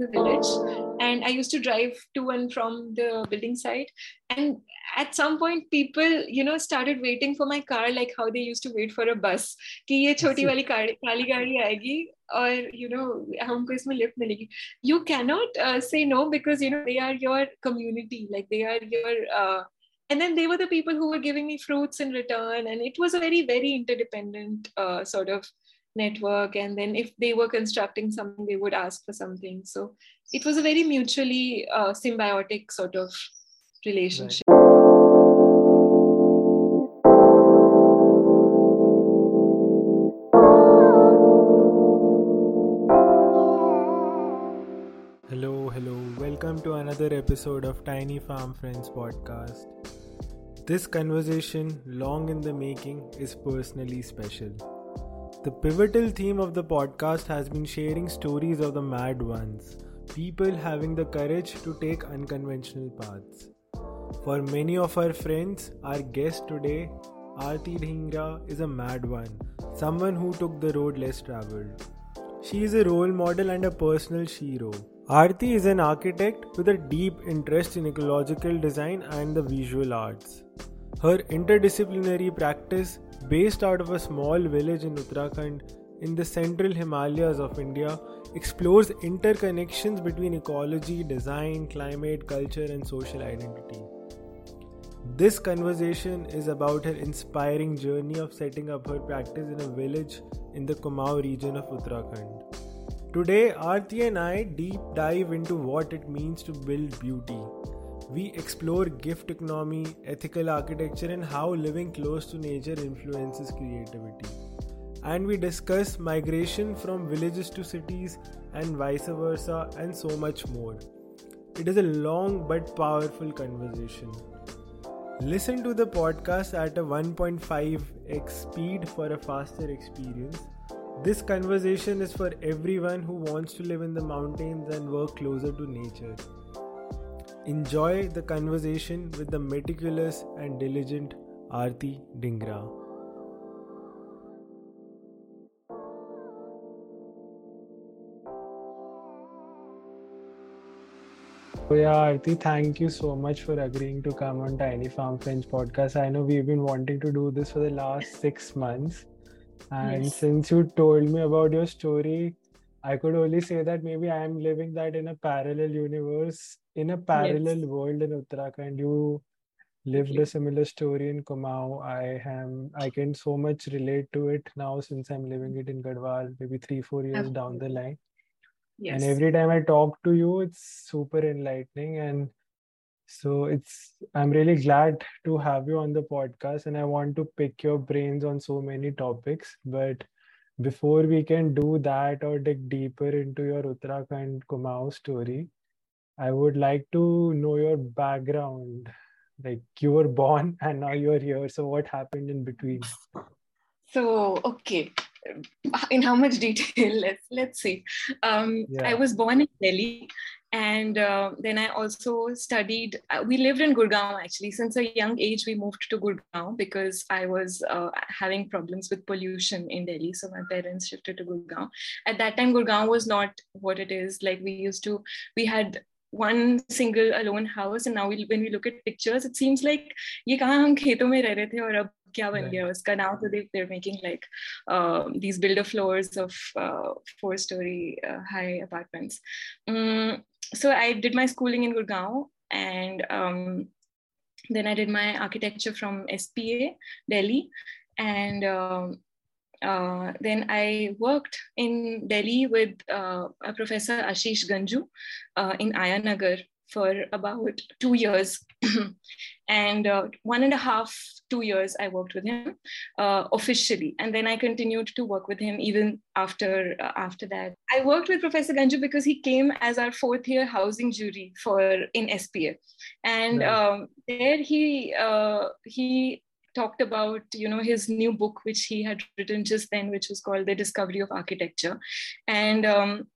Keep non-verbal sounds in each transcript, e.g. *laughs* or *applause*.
the village and i used to drive to and from the building site and at some point people you know started waiting for my car like how they used to wait for a bus कि ये छोटी वाली काली गाड़ी आएगी और you know हमको इसमें lift मिलेगी you cannot uh, say no because you know they are your community like they are your uh, and then they were the people who were giving me fruits in return and it was a very very interdependent uh, sort of network and then if they were constructing something they would ask for something so it was a very mutually uh, symbiotic sort of relationship right. Hello, hello. Welcome to another episode of Tiny Farm Friends podcast. This conversation, long in the making, is personally special. The pivotal theme of the podcast has been sharing stories of the mad ones, people having the courage to take unconventional paths. For many of our friends, our guest today, Aarti Dhingra, is a mad one, someone who took the road less traveled. She is a role model and a personal hero. Aarti is an architect with a deep interest in ecological design and the visual arts. Her interdisciplinary practice based out of a small village in Uttarakhand in the central Himalayas of India, explores interconnections between ecology, design, climate, culture, and social identity. This conversation is about her inspiring journey of setting up her practice in a village in the Kumaon region of Uttarakhand. Today, Aarti and I deep dive into what it means to build beauty, we explore gift economy, ethical architecture, and how living close to nature influences creativity. And we discuss migration from villages to cities and vice versa, and so much more. It is a long but powerful conversation. Listen to the podcast at a 1.5x speed for a faster experience. This conversation is for everyone who wants to live in the mountains and work closer to nature. Enjoy the conversation with the meticulous and diligent Aarti Dhingra. So yeah, Aarti, thank you so much for agreeing to come on Tiny Farm Friends podcast. I know we've been wanting to do this for the last six months. And yes. since you told me about your story, I could only say that maybe I am living that in a parallel universe, in a parallel yes. world in Uttarakhand. You lived a similar story in Kumaon. I am I can so much relate to it now since I'm living it in Garhwal, maybe three, four years Absolutely. down the line. Yes. And every time I talk to you, it's super enlightening. And so it's I'm really glad to have you on the podcast and I want to pick your brains on so many topics. But before we can do that or dig deeper into your Uttarakhand Kumaon story, I would like to know your background. Like you were born *laughs* and now you're here. So what happened in between? So okay, in how much detail? *laughs* Let's let's see. Um, yeah. I was born in Delhi, and uh, then i also studied uh, we lived in gurgaon actually since a young age we moved to gurgaon because i was uh, having problems with pollution in delhi so my parents shifted to gurgaon at that time gurgaon was not what it is like we used to we had one single alone house and now we, when we look at pictures it seems like ye kahan hum kheton mein reh rahe the aur ab kya ban gaya uska now so they, they're making like uh, these builder floors of uh, four story uh, high apartments. Um, so I did my schooling in Gurgaon and um, then I did my architecture from SPA, Delhi. And um, uh, then I worked in Delhi with uh, Professor Ashish Ganju uh, in Ayanagar for about two years. *clears throat* and uh, one and a half, two years, I worked with him uh, officially. And then I continued to work with him even after, uh, after that. I worked with Professor Ganju because he came as our fourth year housing jury for in SPA. And right. um, there he, uh, he talked about you know his new book which he had written just then which was called the discovery of architecture and um,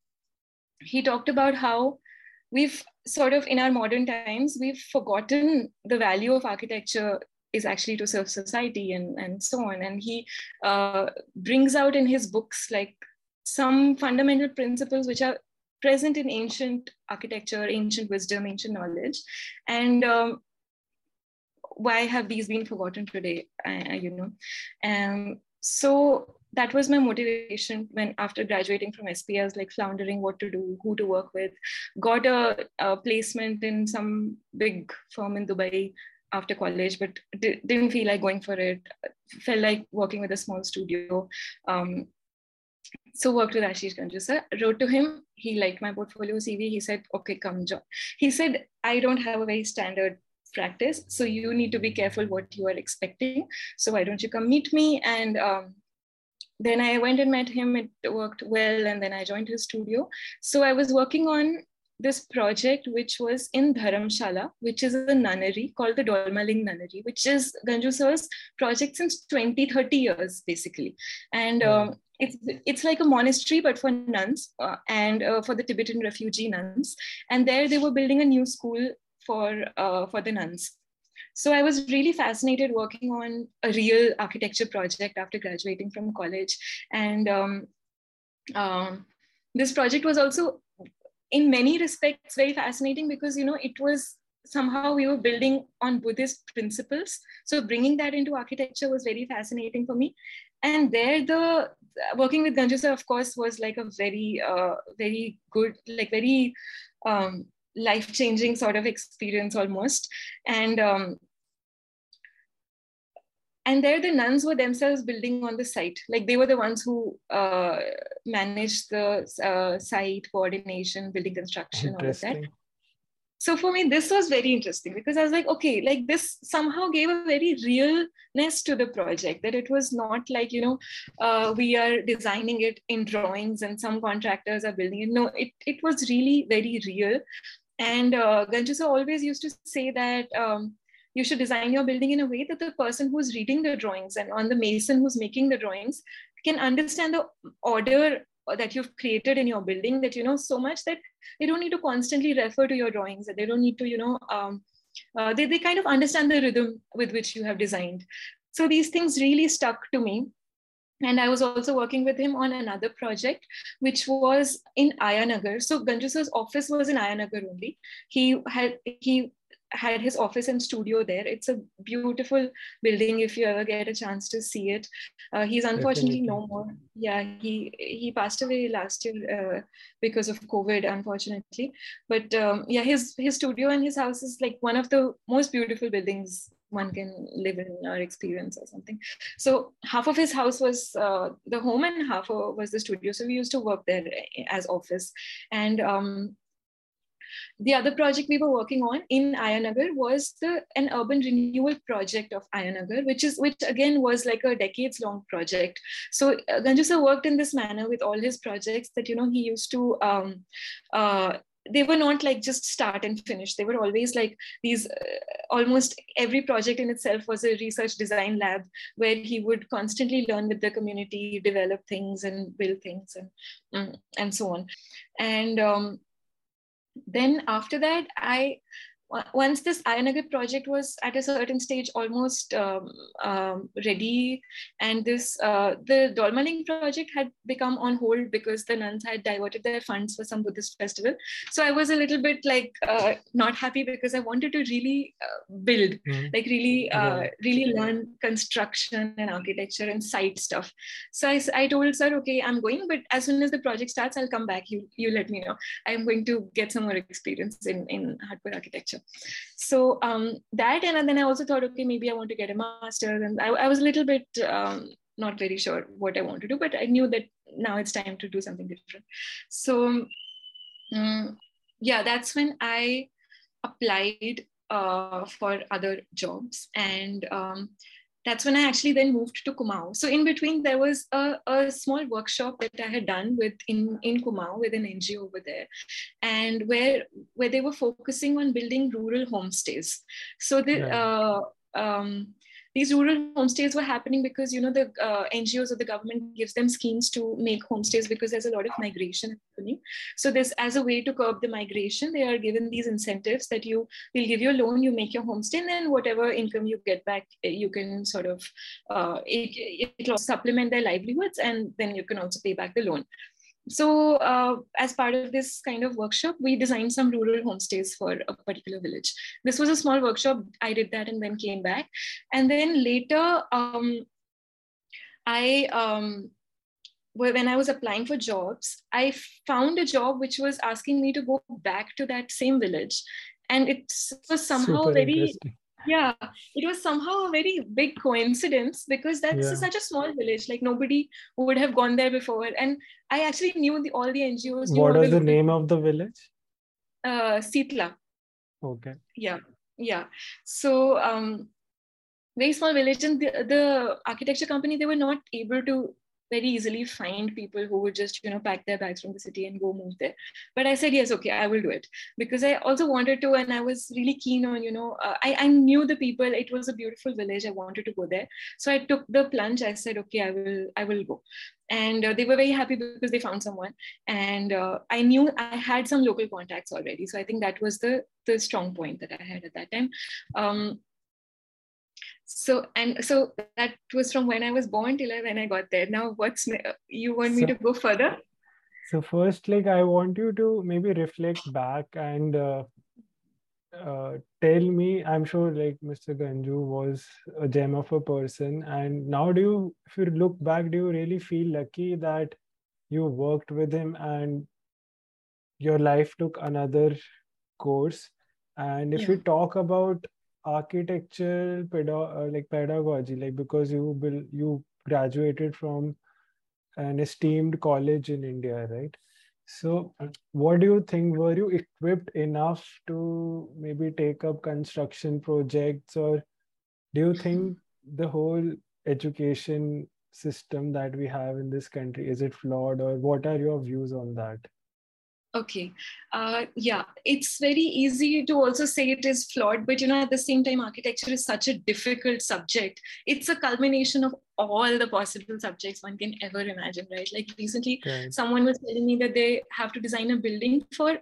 he talked about how we've sort of in our modern times we've forgotten the value of architecture is actually to serve society and, and so on and he uh, brings out in his books like some fundamental principles which are present in ancient architecture, ancient wisdom, ancient knowledge. And um, why have these been forgotten today? Uh, you know, and so that was my motivation when after graduating from SP, I was like floundering what to do, who to work with. Got a, a placement in some big firm in Dubai after college, but didn't feel like going for it. Felt like working with a small studio. Um, so worked with Ashish Ganjusa, wrote to him. He liked my portfolio CV. He said, okay, come join. He said, I don't have a very standard practice. So you need to be careful what you are expecting. So why don't you come meet me? And um, then I went and met him. It worked well. And then I joined his studio. So I was working on this project, which was in Dharamshala, which is a nunnery called the Dolmaling Nunnery, which is Ganju sir's project since 20, 30 years, basically. And um, it's, it's like a monastery, but for nuns uh, and uh, for the Tibetan refugee nuns. And there they were building a new school for, uh, for the nuns. So I was really fascinated working on a real architecture project after graduating from college. And um, um, this project was also in many respects very fascinating because you know it was somehow we were building on buddhist principles so bringing that into architecture was very fascinating for me and there the working with ganjusa of course was like a very uh, very good like very um, life changing sort of experience almost. And um, and there the nuns were themselves building on the site. Like they were the ones who uh, managed the uh, site coordination building construction all of that. So for me this was very interesting because i was like okay like this somehow gave a very realness to the project that it was not like you know uh, we are designing it in drawings and some contractors are building it. No it, it was really very real and uh, Ganjusa always used to say that um, you should design your building in a way that the person who's reading the drawings and on the mason who's making the drawings can understand the order that you've created in your building that you know so much that they don't need to constantly refer to your drawings that they don't need to you know um, uh, they, they kind of understand the rhythm with which you have designed. So these things really stuck to me and I was also working with him on another project, which was in Ayanagar. So Ganjusa's office was in Ayanagar only. He had he had his office and studio there. It's a beautiful building if you ever get a chance to see it. Uh, he's unfortunately Definitely. no more. Yeah, he he passed away last year uh, because of COVID, unfortunately. But um, yeah, his his studio and his house is like one of the most beautiful buildings one can live in or experience or something. So half of his house was uh, the home and half was the studio. So we used to work there as office. And um, the other project we were working on in Ayanagar was the an urban renewal project of Ayanagar, which is which again was like a decades long project. So uh, Ganjusa worked in this manner with all his projects that you know he used to um, uh, they were not like just start and finish. They were always like these uh, almost every project in itself was a research design lab where he would constantly learn with the community develop things and build things and mm, and so on. And um, then after that, I once this Ayanagar project was at a certain stage almost um, um, ready, and this uh, the Dolmaling project had become on hold because the nuns had diverted their funds for some Buddhist festival. So I was a little bit like uh, not happy because I wanted to really uh, build, mm-hmm. like really, uh, really learn construction and architecture and site stuff. So I, I told sir, okay, I'm going, but as soon as the project starts, I'll come back. You you let me know. I'm going to get some more experience in in hardcore architecture so um, that and then i also thought okay maybe i want to get a master and i, I was a little bit um, not very sure what i want to do but i knew that now it's time to do something different. So um, yeah that's when i applied uh, for other jobs and um, that's when I actually then moved to Kumaon. So in between, there was a, a small workshop that I had done with in, in Kumaon with an NGO over there, and where where they were focusing on building rural homestays. So the yeah. uh, um, these rural homestays were happening because you know the uh, ngos or the government gives them schemes to make homestays because there's a lot of migration happening. So this as a way to curb the migration they are given these incentives that you will give you a loan you make your homestay and then whatever income you get back eh, you can sort of uh, it, it will supplement their livelihoods and then you can also pay back the loan so uh, as part of this kind of workshop we designed some rural homestays for a particular village. This was a small workshop. I did that and then came back. And then later um, i um, when i was applying for jobs i found a job which was asking me to go back to that same village. And it was somehow Super very yeah it was somehow a very big coincidence because that's yeah. such a small village like nobody would have gone there before. And i actually knew the, all the ngos what was the name of the village? Uh sitla. Okay. Yeah yeah. So um very small village and the, the architecture company they were not able to very easily find people who would just you know pack their bags from the city and go move there. But i said yes okay i will do it. Because i also wanted to and i was really keen on you know uh, I, I knew the people. It was a beautiful village. I wanted to go there. So i took the plunge. I said okay i will i will go. And uh, they were very happy because they found someone. And uh, i knew i had some local contacts already. So i think that was the the strong point that i had at that time. Um, so and so that was from when i was born till when i got there. Now what's you want me so, to go further? So first like i want you to maybe reflect back and uh, uh, tell me i'm sure like mr ganju was a gem of a person. And now do you if you look back do you really feel lucky that you worked with him and your life took another course? And if yeah. we talk about architectural pedag- uh, like pedagogy like because you will you graduated from an esteemed college in india right? So what do you think? Were you equipped enough to maybe take up construction projects or do you think the whole education system that we have in this country is it flawed or what are your views on that Okay. Uh, yeah, it's very easy to also say it is flawed, but you know, at the same time, architecture is such a difficult subject. It's a culmination of all the possible subjects one can ever imagine, right? Like recently, okay. someone was telling me that they have to design a building for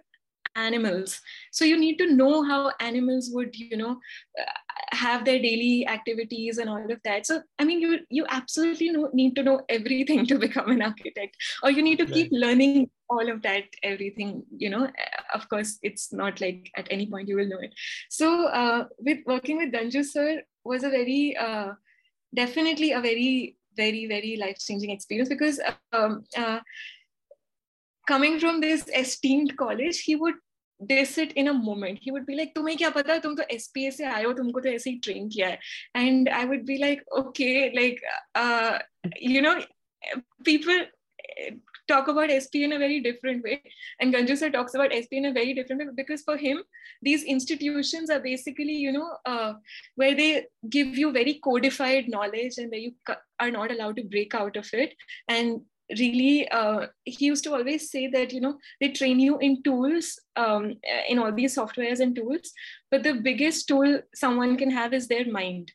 animals. So you need to know how animals would you know uh, have their daily activities and all of that. So i mean you you absolutely know, need to know everything *laughs* to become an architect. Or you need to right. keep learning all of that everything you know. Of course it's not like at any point you will know it. So uh, with working with ganju sir was a very uh, definitely a very very very life changing experience because um, uh, coming from this esteemed college he would diss it in a moment he would be like तुम्हें क्या पता तुम तो SPA से आए हो तुमको तो ऐसे ही train किया है and I would be like okay like uh, you know people talk about SP in a very different way. And Ganju sir talks about SP in a very different way because for him, these institutions are basically, you know, uh, where they give you very codified knowledge and where you are not allowed to break out of it. And really uh, he used to always say that you know they train you in tools um, in all these softwares and tools but the biggest tool someone can have is their mind.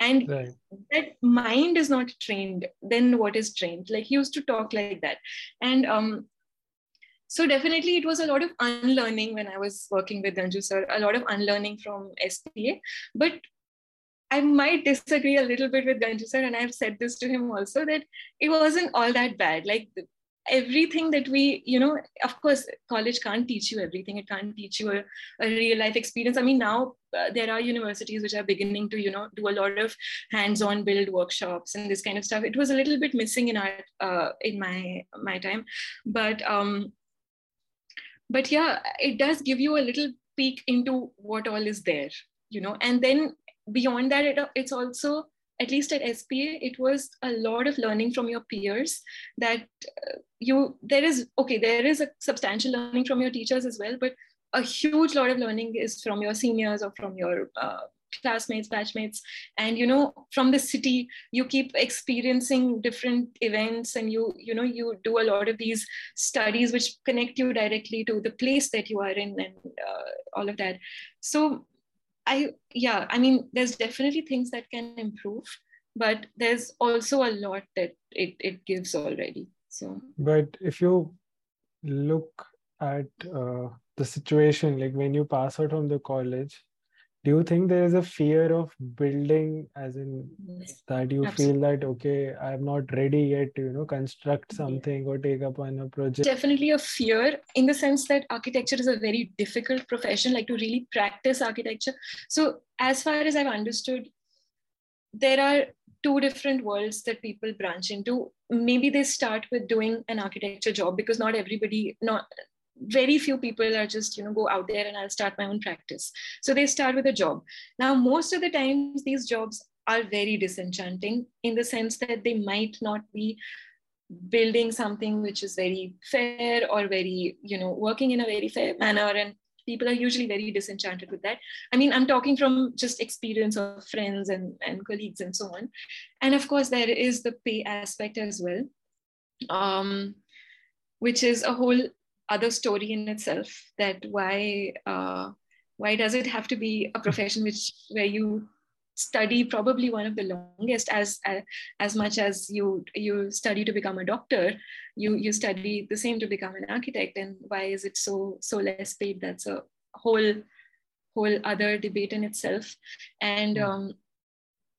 And right. that mind is not trained then what is trained? Like he used to talk like that. And um, so definitely it was a lot of unlearning when i was working with Ganju sir a lot of unlearning from SPA but I might disagree a little bit with Ganju sir, and I've said this to him also that it wasn't all that bad. Like everything that we, you know, of course, college can't teach you everything. It can't teach you a, a real life experience. I mean, now uh, there are universities which are beginning to, you know, do a lot of hands-on build workshops and this kind of stuff. It was a little bit missing in our uh, in my my time, but um, but yeah, it does give you a little peek into what all is there you know and then beyond that it, it's also at least at spa it was a lot of learning from your peers that uh, you there is okay there is a substantial learning from your teachers as well but a huge lot of learning is from your seniors or from your uh, classmates batchmates. And you know from the city you keep experiencing different events and you you know you do a lot of these studies which connect you directly to the place that you are in and uh, all of that. So I yeah, I mean, there's definitely things that can improve, but there's also a lot that it it gives already. So, but if you look at uh, the situation, like when you pass out from the college, do you think there is a fear of building as in yes, that you absolutely. feel that okay i'm not ready yet to you know construct something or take up on a project? Definitely a fear in the sense that architecture is a very difficult profession like to really practice architecture. So as far as i've understood there are two different worlds that people branch into. Maybe they start with doing an architecture job because not everybody not very few people are just you know go out there and i'll start my own practice. So they start with a job. Now most of the times these jobs are very disenchanting in the sense that they might not be building something which is very fair or very you know working in a very fair manner and people are usually very disenchanted with that. I mean i'm talking from just experience of friends and, and colleagues and so on. And of course there is the pay aspect as well um, which is a whole other story in itself that why uh, why does it have to be a profession which where you study probably one of the longest as uh, as much as you you study to become a doctor you you study the same to become an architect and why is it so so less paid that's a whole whole other debate in itself and hmm. um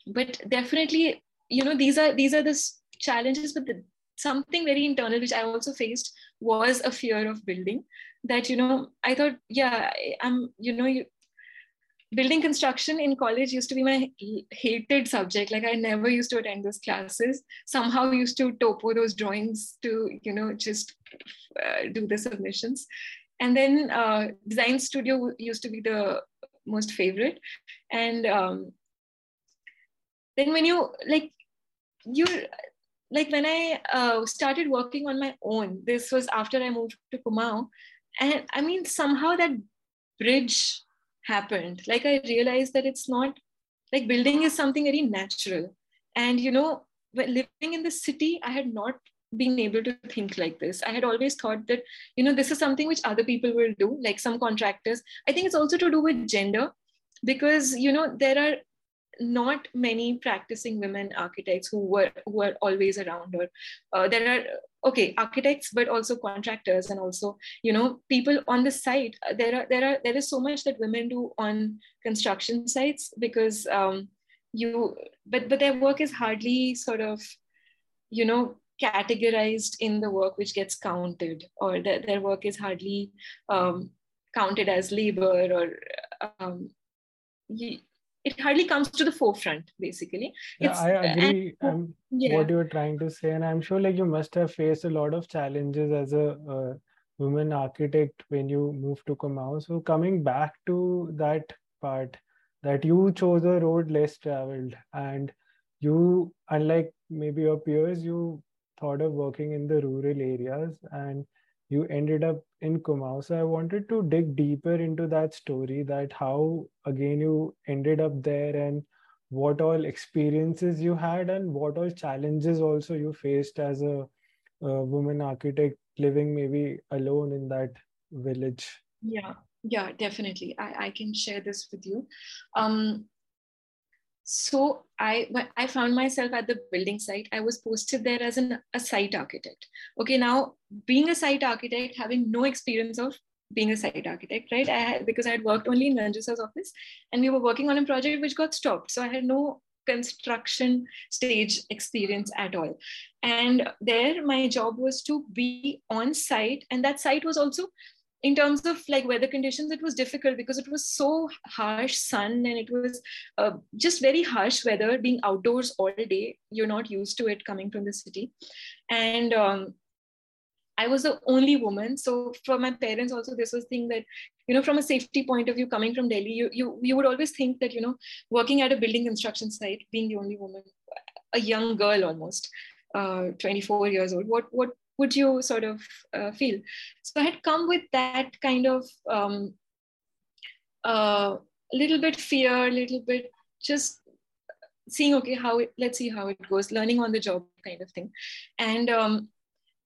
but definitely you know these are these are the challenges but the, something very internal which i also faced was a fear of building that you know i thought yeah i'm you know you, building construction in college used to be my hated subject. Like i never used to attend those classes. Somehow used to topo those drawings to you know just uh, do the submissions. And then uh, design studio used to be the most favorite. And um, then when you like you like when i uh, started working on my own this was after i moved to Kumaon. and i mean somehow that bridge happened. Like i realized that it's not like building is something very natural. And you know living in the city i had not been able to think like this. I had always thought that you know this is something which other people will do like some contractors. I think it's also to do with gender because you know there are not many practicing women architects who were who were always around or uh, there are okay architects but also contractors and also you know people on the site. Uh, there are there are there is so much that women do on construction sites because um, you but but their work is hardly sort of you know categorized in the work which gets counted or their, their work is hardly um, counted as labor or um, it hardly comes to the forefront basically yeah, it's, i uh, agree and, yeah. what you're trying to say and i'm sure like you must have faced a lot of challenges as a, a woman architect when you moved to Kumaon. so coming back to that part that you chose a road less traveled and you unlike maybe your peers you thought of working in the rural areas and you ended up in Kumaon. So I wanted to dig deeper into that story that how again you ended up there and what all experiences you had and what all challenges also you faced as a, a woman architect living maybe alone in that village. Yeah, yeah, definitely. I, I can share this with you. Um, so I I found myself at the building site. I was posted there as an, a site architect. Okay, now being a site architect, having no experience of being a site architect, right? I had, because I had worked only in Ganjusa's office, and we were working on a project which got stopped. So I had no construction stage experience at all. And there, my job was to be on site, and that site was also in terms of like weather conditions it was difficult because it was so harsh sun and it was uh, just very harsh weather being outdoors all day. You're not used to it coming from the city. And um, i was the only woman. So for my parents also this was thing that you know from a safety point of view coming from delhi you you, you would always think that you know working at a building construction site being the only woman a young girl almost uh, 24 years old what what would you sort of uh, feel? So I had come with that kind of um, uh, little bit fear, a little bit just seeing, okay, how it, let's see how it goes, learning on the job kind of thing. And um,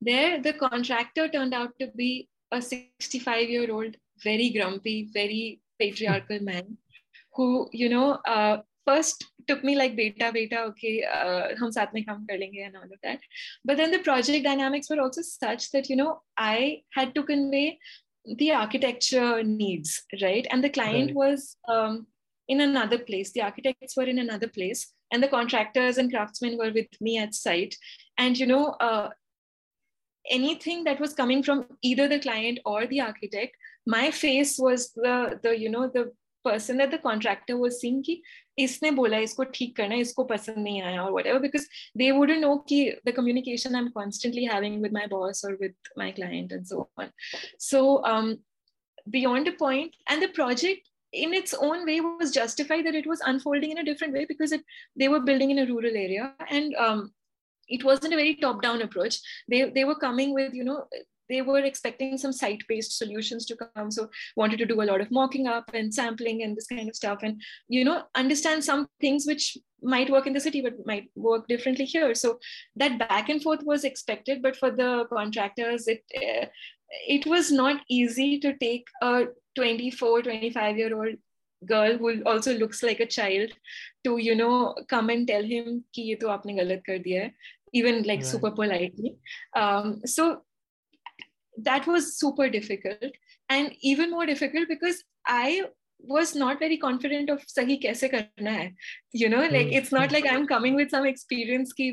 there, the contractor turned out to be a 65 year old, very grumpy, very patriarchal man who, you know, uh, first took me like beta beta okay uh, hum saath mein kaam kar lenge and all of that but then the project dynamics were also such that you know i had to convey the architecture needs right and the client right. was um, in another place. The architects were in another place, and the contractors and craftsmen were with me at site. And you know, uh, anything that was coming from either the client or the architect, my face was the the you know the person that the contractor was seeing ki इसने बोला इसको ठीक करना है इसको पसंद नहीं आया or whatever because they wouldn't know कि the communication I'm constantly having with my boss or with my client and so on so um, beyond a point and the project in its own way was justified that it was unfolding in a different way because it, they were building in a rural area and um, it wasn't a very top down approach they, they were coming with you know they were expecting some site based solutions to come. So wanted to do a lot of mocking up and sampling and this kind of stuff. And you know understand some things which might work in the city but might work differently here. So that back and forth was expected but for the contractors it uh, it was not easy to take a 24 25 year old girl who also looks like a child to you know come and tell him ki ye to aapne galat kar diya even like right. super politely. Um, so that was super difficult and even more difficult because i was not very confident of sahi kaise karna hai you know like it's not like i'm coming with some experience ki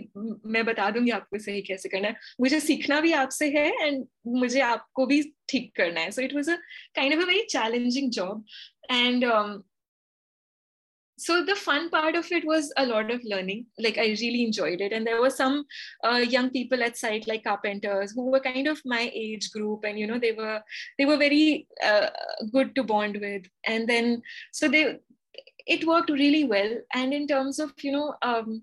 main bata dungi aapko sahi kaise karna hai. Mujhe seekhna bhi aapse hai and mujhe aapko bhi theek karna hai. So it was a kind of a very challenging job and um, so the fun part of it was a lot of learning. Like i really enjoyed it. And there were some uh, young people at site like carpenters who were kind of my age group. And you know they were they were very uh, good to bond with. And then so they it worked really well. And in terms of you know um,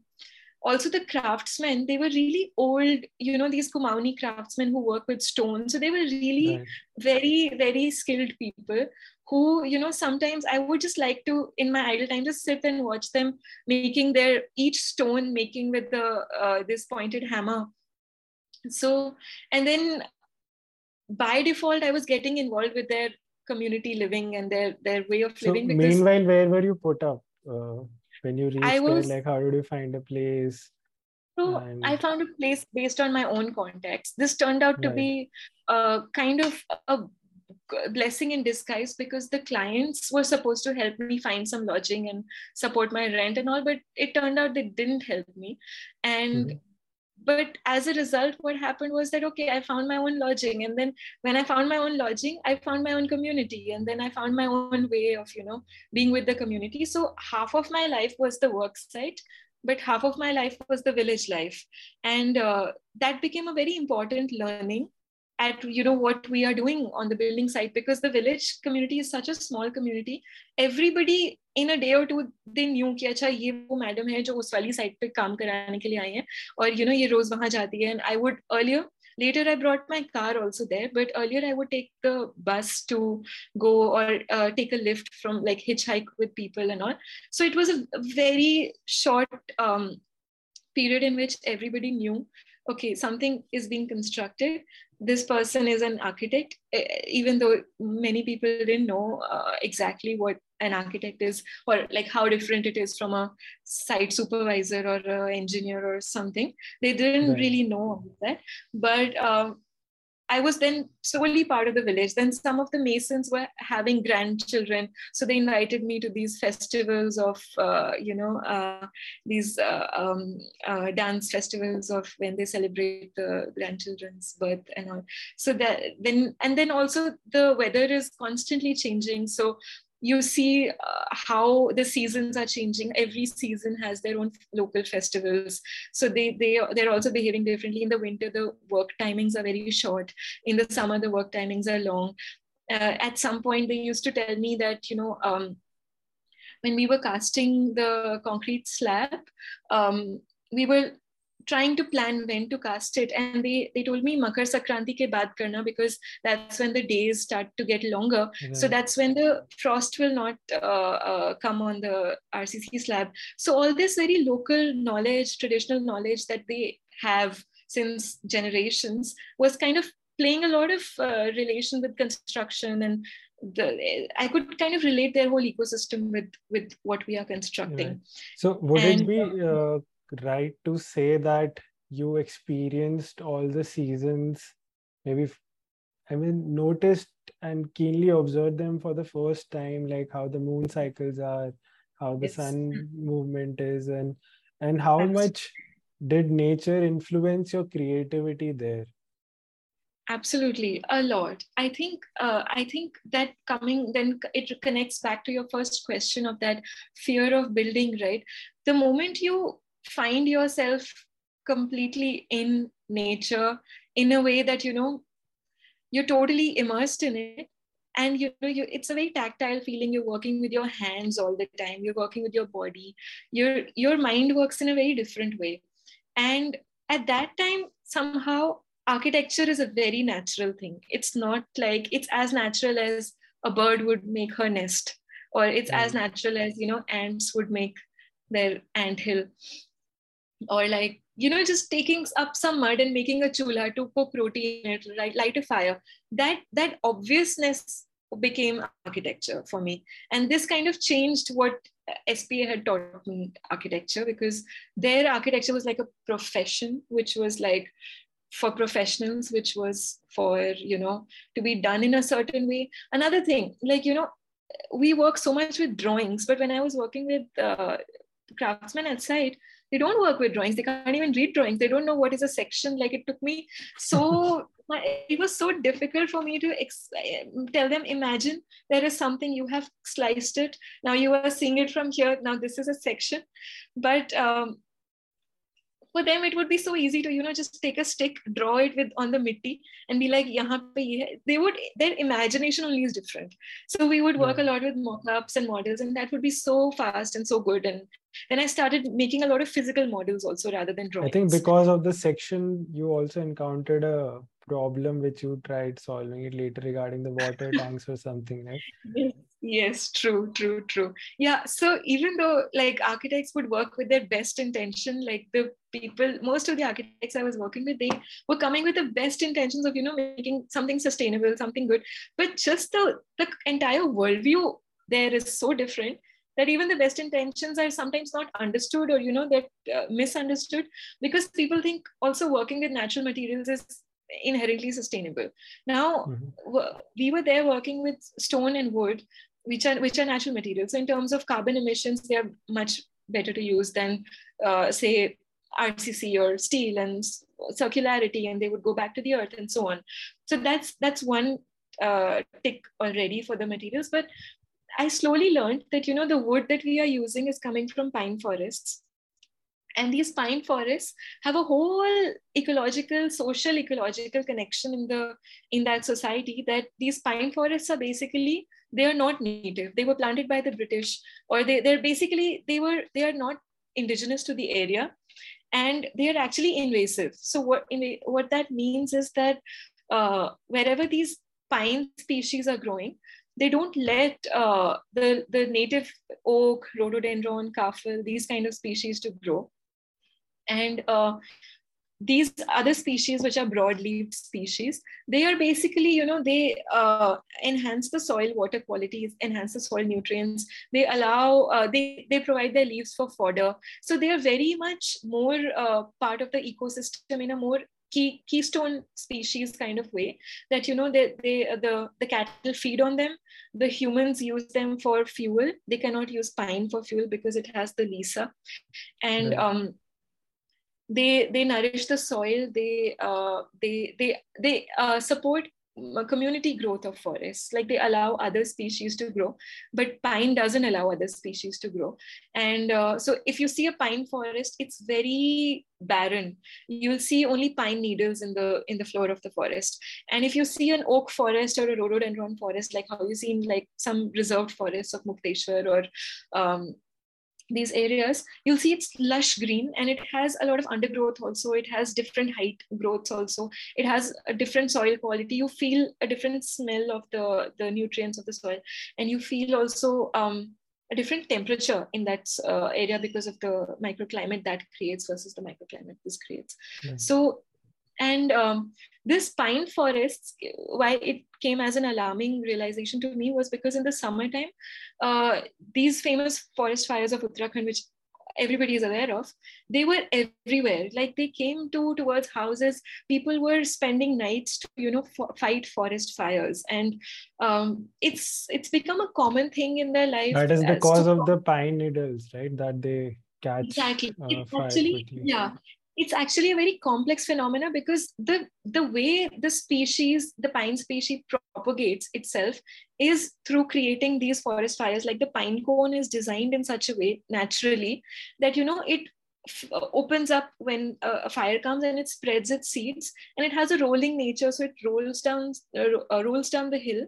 also the craftsmen they were really old you know these kumaoni craftsmen who work with stone so they were really right. very very skilled people who you know sometimes i would just like to in my idle time just sit and watch them making their each stone making with the uh, this pointed hammer. So and then by default i was getting involved with their community living and their their way of so living because meanwhile where were you put up uh, when you reached I was, there like how did you find a place? So and... i found a place based on my own context this turned out to right. be uh, kind of a blessing in disguise because the clients were supposed to help me find some lodging and support my rent and all but it turned out they didn't help me. And mm-hmm. but as a result what happened was that okay i found my own lodging. And then when i found my own lodging i found my own community. And then i found my own way of you know being with the community. So half of my life was the work site but half of my life was the village life. And uh, that became a very important learning at you know what we are doing on the building site because the village community is such a small community everybody in a day or two they knew कि अच्छा ये वो madam है जो उस वाली side पे काम कराने के लिए आई हैं और you know ये रोज वहां जाती है and I would earlier later i brought my car also there but earlier i would take the bus to go or uh, take a lift from like hitchhike with people and all so it was a very short um, period in which everybody knew okay something is being constructed this person is an architect, even though many people didn't know uh, exactly what an architect is or like how different it is from a site supervisor or an engineer or something. They didn't right. really know that. But um, I was then solely part of the village. Then some of the Masons were having grandchildren, so they invited me to these festivals of, uh, you know, uh, these uh, um, uh, dance festivals of when they celebrate the grandchildren's birth and all. So that then and then also the weather is constantly changing. So you see uh, how the seasons are changing. Every season has their own local festivals. So they they they're also behaving differently. In the winter the work timings are very short. In the summer the work timings are long. Uh, at some point they used to tell me that you know um, when we were casting the concrete slab um, we were trying to plan when to cast it and they they told me makar sankranti ke baad karna because that's when the days start to get longer yeah. so that's when the frost will not uh, uh, come on the rcc slab so all this very local knowledge traditional knowledge that they have since generations was kind of playing a lot of uh, relation with construction and the, I could kind of relate their whole ecosystem with with what we are constructing. Right. So would and, it be uh, right to say that you experienced all the seasons maybe i mean noticed and keenly observed them for the first time like how the moon cycles are how the sun *laughs* movement is and and how much did nature influence your creativity there? Absolutely a lot. I think uh, i think that coming then it connects back to your first question of that fear of building right? The moment you find yourself completely in nature in a way that you know you're totally immersed in it. And you know you, it's a very tactile feeling. You're working with your hands all the time. You're working with your body. Your your mind works in a very different way. And at that time somehow architecture is a very natural thing. It's not like it's as natural as a bird would make her nest or it's as hmm. natural as you know ants would make their ant hill or like you know just taking up some mud and making a chula to cook protein in it light, light a fire. That that obviousness became architecture for me. And this kind of changed what spa had taught me architecture because their architecture was like a profession which was like for professionals which was for you know to be done in a certain way. Another thing like you know we work so much with drawings but when i was working with uh, craftsmen outside they don't work with drawings. They can't even read drawings. They don't know what is a section. Like it took me so *laughs* it was so difficult for me to ex- tell them imagine there is something you have sliced it. Now you are seeing it from here. Now this is a section. But um, for them it would be so easy to you know just take a stick draw it with on the mitti and be like yahan pe ye they would their imagination only is different. So we would work yeah. a lot with mock-ups and models and that would be so fast and so good and then i started making a lot of physical models also rather than drawings. i think because of the section you also encountered a problem which you tried solving it later regarding the water *laughs* tanks or something right? Yes true true true. Yeah so even though like architects would work with their best intention like the people most of the architects i was working with they were coming with the best intentions of you know making something sustainable something good. But just the the entire worldview there is so different that even the best intentions are sometimes not understood or you know they're uh, misunderstood because people think also working with natural materials is inherently sustainable now mm-hmm. we were there working with stone and wood which are which are natural materials. So in terms of carbon emissions, they are much better to use than uh, say RCC or steel and circularity, and they would go back to the earth and so on. So that's that's one uh, tick already for the materials. But I slowly learned that you know the wood that we are using is coming from pine forests, and these pine forests have a whole ecological social ecological connection in the in that society that these pine forests are basically they are not native. They were planted by the british or they, they're basically they were they are not indigenous to the area and they are actually invasive. So what what that means is that uh, wherever these pine species are growing they don't let uh, the, the native oak, rhododendron, kafal, these kind of species to grow. And uh, these other species which are broadleaf species they are basically you know they uh, enhance the soil water qualities enhance the soil nutrients they allow uh, they they provide their leaves for fodder so they are very much more uh, part of the ecosystem in a more key, keystone species kind of way that you know they, they the the cattle feed on them the humans use them for fuel. They cannot use pine for fuel because it has the lisa and yeah. um they they nourish the soil. They uh, they they they uh, support community growth of forests. Like they allow other species to grow but pine doesn't allow other species to grow. And uh, so if you see a pine forest it's very barren. You'll see only pine needles in the in the floor of the forest. And if you see an oak forest or a rhododendron forest like how you see in like some reserved forests of mukteshwar or um, these areas, you'll see it's lush green and it has a lot of undergrowth also. It has different height growths also. It has a different soil quality. You feel a different smell of the, the nutrients of the soil. And you feel also um, a different temperature in that uh, area because of the microclimate that creates versus the microclimate this creates. Mm-hmm. So and um, this pine forests, why it came as an alarming realization to me was because in the summertime, uh, these famous forest fires of Uttarakhand, which everybody is aware of they were everywhere. Like they came to towards houses. People were spending nights to you know fight forest fires. And um, it's it's become a common thing in their life that is because of the pine needles right? That they catch exactly. uh, actually quickly. yeah it's actually a very complex phenomena because the the way the species the pine species propagates itself is through creating these forest fires. Like the pine cone is designed in such a way naturally that you know it f- opens up when a, a, fire comes and it spreads its seeds and it has a rolling nature. So it rolls down uh, uh rolls down the hill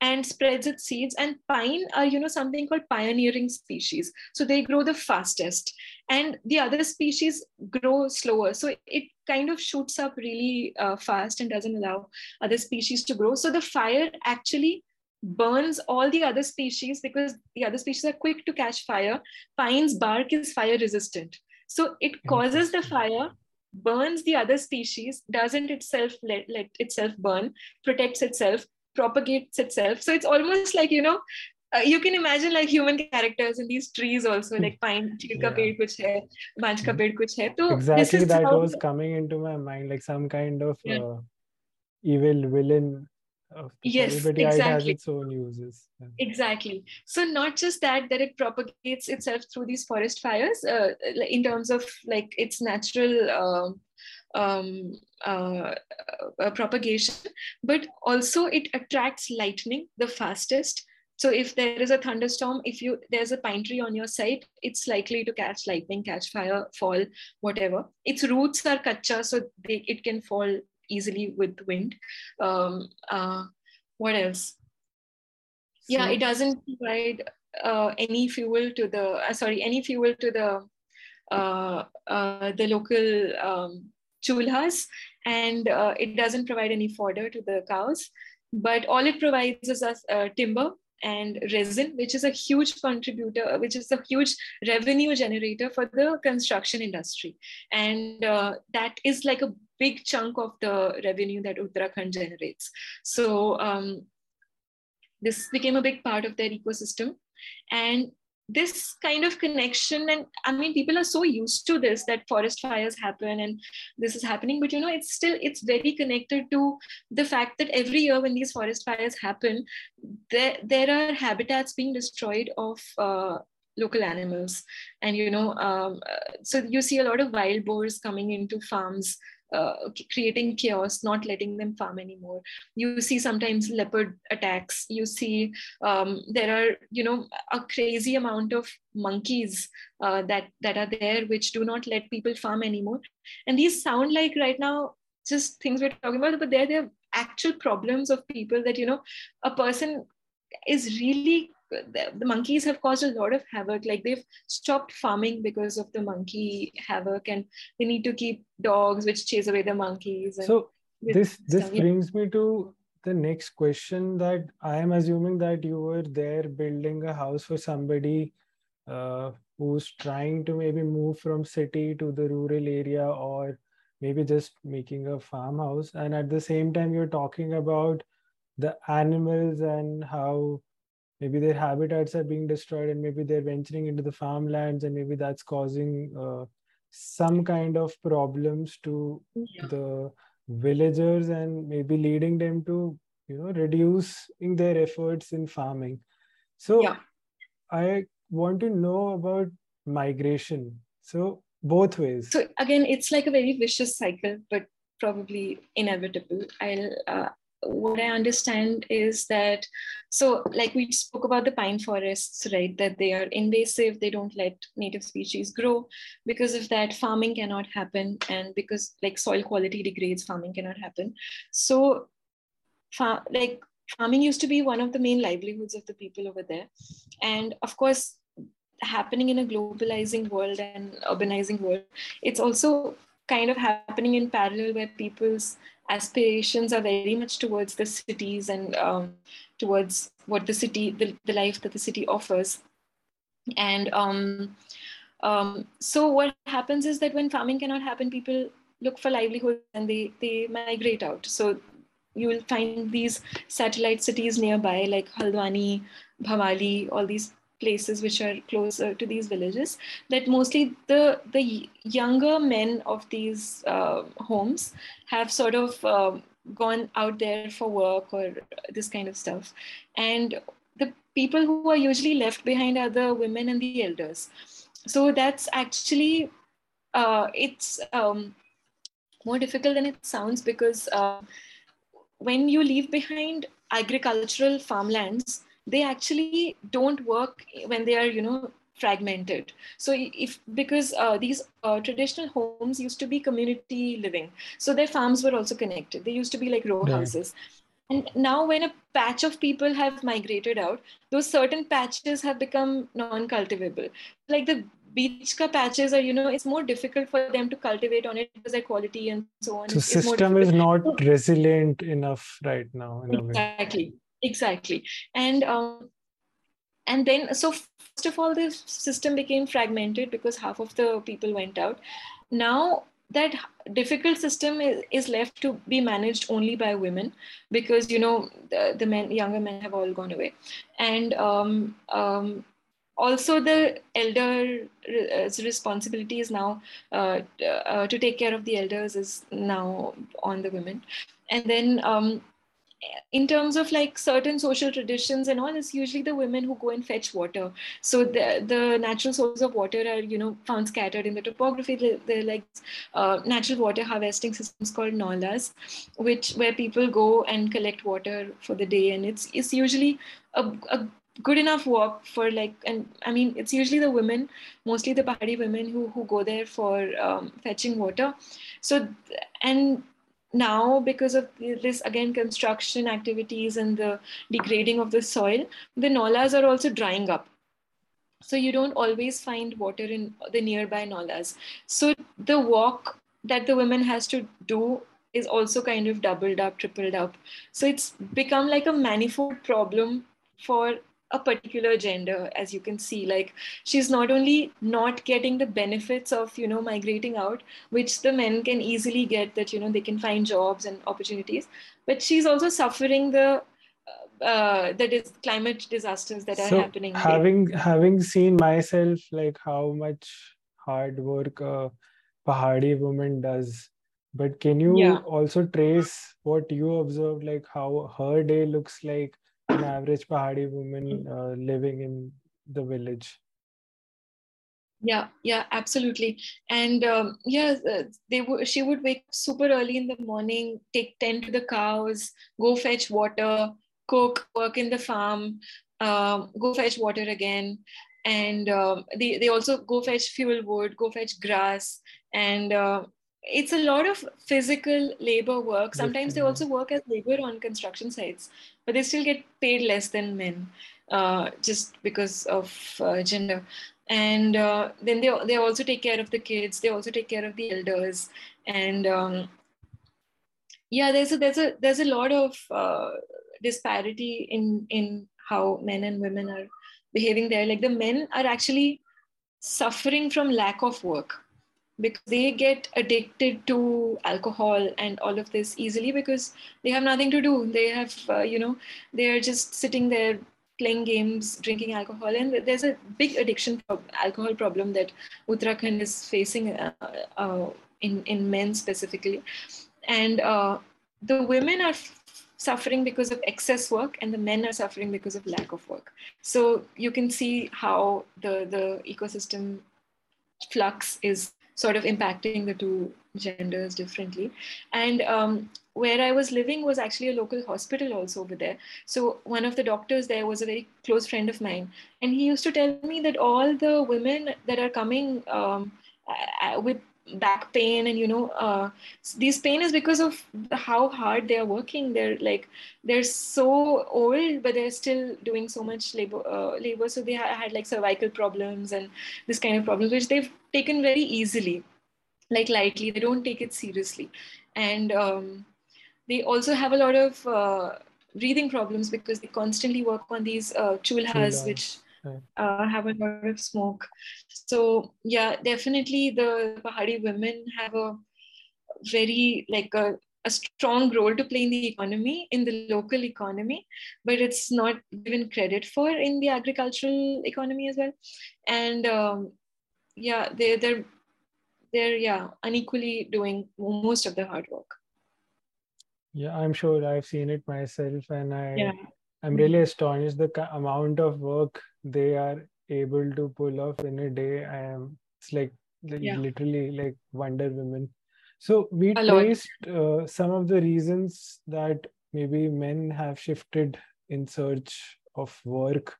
and spreads its seeds and pine are you know something called pioneering species. So they grow the fastest. And the other species grow slower. So it kind of shoots up really uh, fast and doesn't allow other species to grow. So the fire actually burns all the other species because the other species are quick to catch fire. Pine's bark is fire resistant. So it causes the fire burns the other species doesn't itself let, let itself burn protects itself propagates itself. So it's almost like, you know, uh, you can imagine like human characters in these trees also like pine ka ped kuch hai banj ka ped kuch hai so exactly that was coming into my mind like some kind of yeah. uh, evil villain yes exactly. its own uses yeah. exactly so not just that that it propagates itself through these forest fires uh, in terms of like its natural uh, um, uh, uh, propagation, but also it attracts lightning the fastest. So if there is a thunderstorm, if you there's a pine tree on your site, it's likely to catch lightning, catch fire, fall, whatever. Its roots are kacha, so they, it can fall easily with wind. Um, uh, what else? So, yeah, it doesn't provide uh, any fuel to the uh, sorry any fuel to the uh, uh, the local um, chulhas and uh, it doesn't provide any fodder to the cows but all it provides is us uh, timber and resin which is a huge contributor which is a huge revenue generator for the construction industry. And uh, that is like a big chunk of the revenue that uttarakhand generates. So um, this became a big part of their ecosystem. And this kind of connection and i mean people are so used to this that forest fires happen and this is happening but you know it's still it's very connected to the fact that every year when these forest fires happen there there are habitats being destroyed of uh, local animals. And you know um, uh, so you see a lot of wild boars coming into farms uh, creating chaos, not letting them farm anymore. You see sometimes leopard attacks. You see um, there are, you know, a crazy amount of monkeys uh, that that are there which do not let people farm anymore. And these sound like right now just things we're talking about, but they're they're actual problems of people that you know a person is really the, the, monkeys have caused a lot of havoc like they've stopped farming because of the monkey havoc and they need to keep dogs which chase away the monkeys so this this stuff. brings me to the next question that i am assuming that you were there building a house for somebody uh, who's trying to maybe move from city to the rural area or maybe just making a farmhouse and at the same time you're talking about the animals and how maybe their habitats are being destroyed and maybe they're venturing into the farmlands and maybe that's causing uh, some kind of problems to yeah. the villagers and maybe leading them to you know reducing their efforts in farming so yeah. i want to know about migration so both ways so again it's like a very vicious cycle but probably inevitable i'll uh, what I understand is that, so like we spoke about the pine forests, right? That they are invasive, they don't let native species grow. Because of that, farming cannot happen. And because like soil quality degrades, farming cannot happen. So, like farming used to be one of the main livelihoods of the people over there. And of course, happening in a globalizing world and urbanizing world, it's also kind of happening in parallel where people's aspirations are very much towards the cities and um, towards what the city, the, the life that the city offers. And um, um, so what happens is that when farming cannot happen, people look for livelihood and they, they migrate out. So you will find these satellite cities nearby like Haldwani, Bhavali, all these places which are closer to these villages that mostly the the younger men of these uh, homes have sort of uh, gone out there for work or this kind of stuff. And the people who are usually left behind are the women and the elders. So that's actually uh, it's um, more difficult than it sounds because uh, when you leave behind agricultural farmlands they actually don't work when they are you know fragmented. So if because uh, these uh, traditional homes used to be community living. So their farms were also connected. They used to be like row houses. And now when a patch of people have migrated out those certain patches have become non-cultivable. Like the beach ka patches are you know it's more difficult for them to cultivate on it because their quality and so on so it's system is not resilient enough right now exactly exactly. And um, and then so first of all the system became fragmented because half of the people went out. Now that difficult system is, is left to be managed only by women because you know the, the men younger men have all gone away. And um, um, also the elder's uh, responsibility is now uh, uh, to take care of the elders is now on the women. And then um, in terms of like certain social traditions and all it's usually the women who go and fetch water. So the, the natural sources of water are you know found scattered in the topography. They're, like uh, natural water harvesting systems called naulas which where people go and collect water for the day. And it's it's usually a, a good enough walk for like and i mean it's usually the women mostly the pahari women who who go there for um, fetching water. So and now because of this again construction activities and the degrading of the soil the naulas are also drying up. So you don't always find water in the nearby naulas. So the walk that the woman has to do is also kind of doubled up tripled up. So it's become like a manifold problem for a particular gender as you can see like she's not only not getting the benefits of you know migrating out which the men can easily get that you know they can find jobs and opportunities but she's also suffering the uh, uh the climate disasters that so are happening having there. having seen myself like how much hard work a pahadi woman does but can you yeah. also trace what you observed like how her day looks like an average Pahadi woman uh, living in the village. Yeah, yeah, absolutely. And um, yeah, uh, they would. She would wake super early in the morning, take tend to the cows, go fetch water, cook, work in the farm, um, go fetch water again, and um, they they also go fetch fuel wood, go fetch grass, and uh, it's a lot of physical labor work. Sometimes they also work as labor on construction sites, but they still get paid less than men uh, just because of uh, gender. And uh, then they, they also take care of the kids. They also take care of the elders. And um, yeah, there's a there's a there's a lot of uh, disparity in in how men and women are behaving there. Like the men are actually suffering from lack of work because they get addicted to alcohol and all of this easily because they have nothing to do. They have uh, you know they're just sitting there playing games drinking alcohol. And there's a big addiction alcohol problem that uttarakhand is facing uh, uh, in in men specifically. And uh, the women are suffering because of excess work and the men are suffering because of lack of work. So you can see how the the ecosystem flux is sort of impacting the two genders differently. And um, where I was living was actually a local hospital also over there. So one of the doctors there was a very close friend of mine, and he used to tell me that all the women that are coming um, with back pain and you know uh, this pain is because of how hard they are working. They're like they're so old but they're still doing so much labor uh, labor. So they ha- had like cervical problems and this kind of problems which they've taken very easily like lightly. They don't take it seriously. And um, they also have a lot of uh, breathing problems because they constantly work on these uh, chulhas. which uh, have a lot of smoke. So yeah, definitely the Pahari women have a very like a a strong role to play in the economy, in the local economy, but it's not given credit for in the agricultural economy as well. And um, yeah, they, they're they're yeah unequally doing most of the hard work. Yeah, I'm sure I've seen it myself, and I yeah. I'm really astonished the amount of work they are able to pull off in a day. I am it's like, like yeah. literally like Wonder Women so we a traced uh, some of the reasons that maybe men have shifted in search of work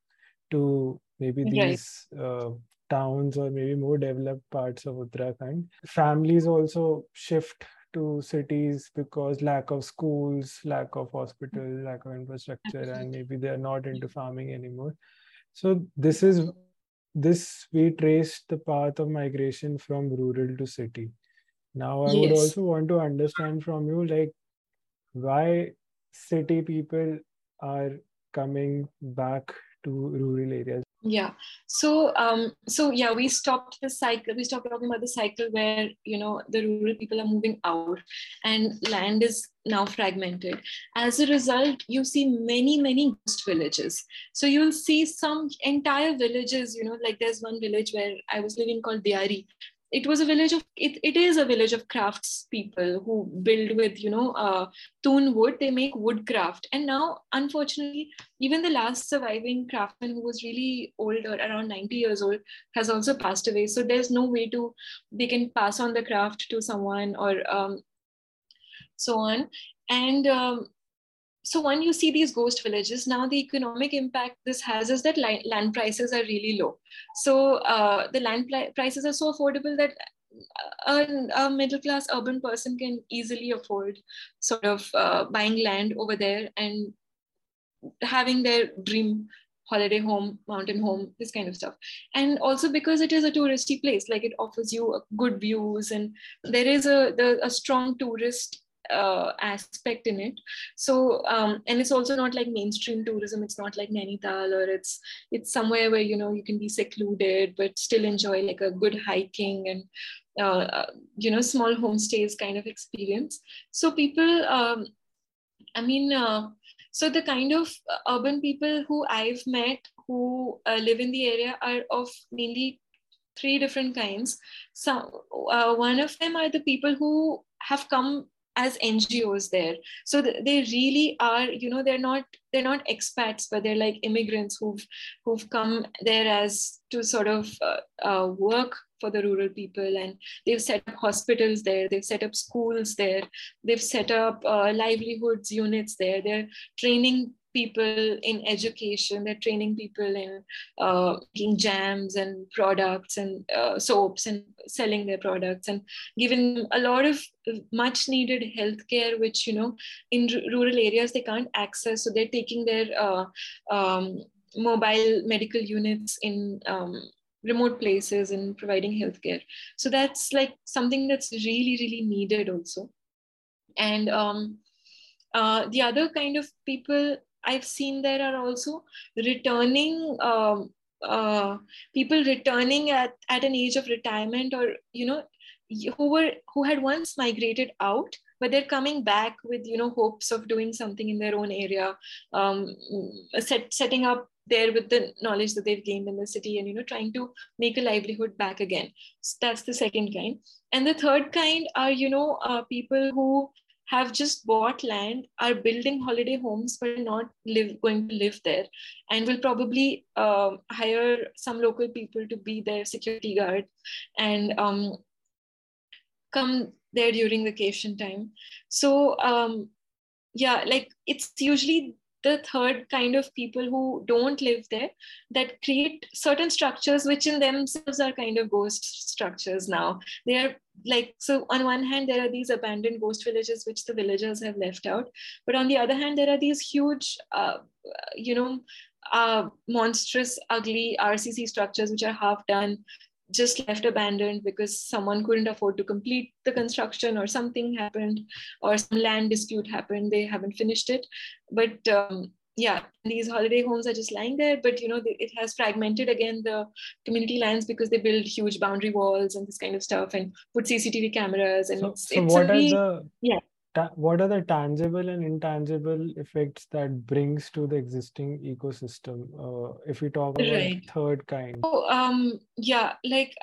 to maybe these uh, towns or maybe more developed parts of Uttarakhand. Families also shift to cities because lack of schools, lack of hmm. hospital, lack of infrastructure, and maybe they are not into hmm. farming anymore. So this is this we traced the path of migration from rural to city. Now i yes. would also want to understand from you like why city people are coming back to rural areas yeah. So um so yeah we stopped the cycle we stopped talking about the cycle where you know the rural people are moving out and land is now fragmented. As a result you see many many ghost villages. So you'll see some entire villages you know like there's one village where i was living called Diari it was a village of it, it is a village of crafts people who build with you know uh, tun wood. They make woodcraft. And now unfortunately even the last surviving craftsman who was really old or around 90 years old has also passed away. So there's no way to they can pass on the craft to someone or um, so on. And um, so when you see these ghost villages now the economic impact this has is that land prices are really low. So uh, the land prices are so affordable that a, a, middle class urban person can easily afford sort of uh, buying land over there and having their dream holiday home mountain home this kind of stuff. And also because it is a touristy place like it offers you good views and there is a the, a strong tourist uh, aspect in it. So um, and it's also not like mainstream tourism. It's not like nainital or it's it's somewhere where you know you can be secluded but still enjoy like a good hiking and uh, uh you know small homestays kind of experience. So people um, i mean uh, so the kind of urban people who i've met who uh, live in the area are of mainly three different kinds. So uh, one of them are the people who have come as ngos there. So they really are you know they're not they're not expats but they're like immigrants who've who've come there as to sort of uh, uh, work for the rural people. And they've set up hospitals there they've set up schools there they've set up uh, livelihoods units there. They're training people in education they're training people in uh, making jams and products and uh, soaps and selling their products and giving a lot of much needed healthcare which you know in r- rural areas they can't access. So they're taking their uh, um, mobile medical units in um, remote places and providing healthcare. So that's like something that's really really needed also. And um, uh, the other kind of people I've seen there are also returning um, uh, people returning at, at an age of retirement or you know who were who had once migrated out but they're coming back with you know hopes of doing something in their own area um, set, setting up there with the knowledge that they've gained in the city and you know trying to make a livelihood back again. So that's the second kind. And the third kind are you know uh, people who have just bought land, are building holiday homes, but not live, going to live there, and will probably uh, hire some local people to be their security guard and um, come there during vacation time. So um, yeah, like it's usually the third kind of people who don't live there that create certain structures which in themselves are kind of ghost structures now. They are like so on one hand there are these abandoned ghost villages which the villagers have left out. But on the other hand there are these huge uh, you know uh, monstrous ugly rcc structures which are half done just left abandoned because someone couldn't afford to complete the construction or something happened or some land dispute happened they haven't finished it. But um, yeah these holiday homes are just lying there but you know it has fragmented again the community lands because they build huge boundary walls and this kind of stuff and put cctv cameras and so, it's, so it's what are the yeah ta- what are the tangible and intangible effects that brings to the existing ecosystem uh, if we talk about right. third kind oh, um yeah like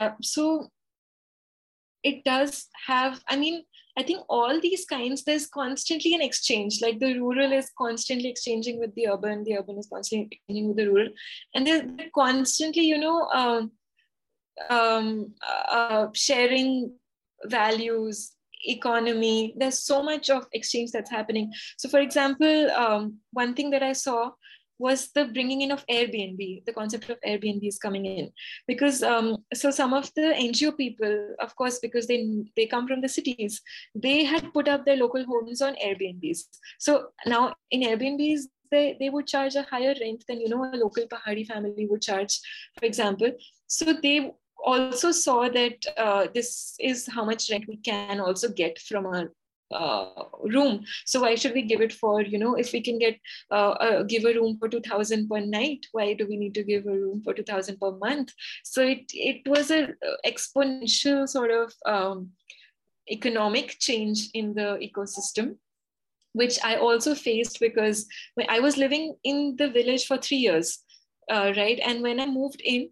uh, so it does have i mean i think all these kinds there's constantly an exchange like the rural is constantly exchanging with the urban the urban is constantly exchanging with the rural and they're, they're constantly you know um, um, uh, sharing values economy there's so much of exchange that's happening so for example um, one thing that i saw was the bringing in of Airbnb. The concept of Airbnb is coming in because um, so some of the NGO people, of course, because they they come from the cities, they had put up their local homes on Airbnbs. So now in Airbnbs, they, they would charge a higher rent than you know a local Pahari family would charge, for example. So they also saw that uh, this is how much rent we can also get from a uh, room. So why should we give it for you know if we can get uh, uh, give a room for 2000 per night why do we need to give a room for 2000 per month? So it it was a uh, exponential sort of um, economic change in the ecosystem which i also faced because i was living in the village for 3 years uh, right? And when i moved in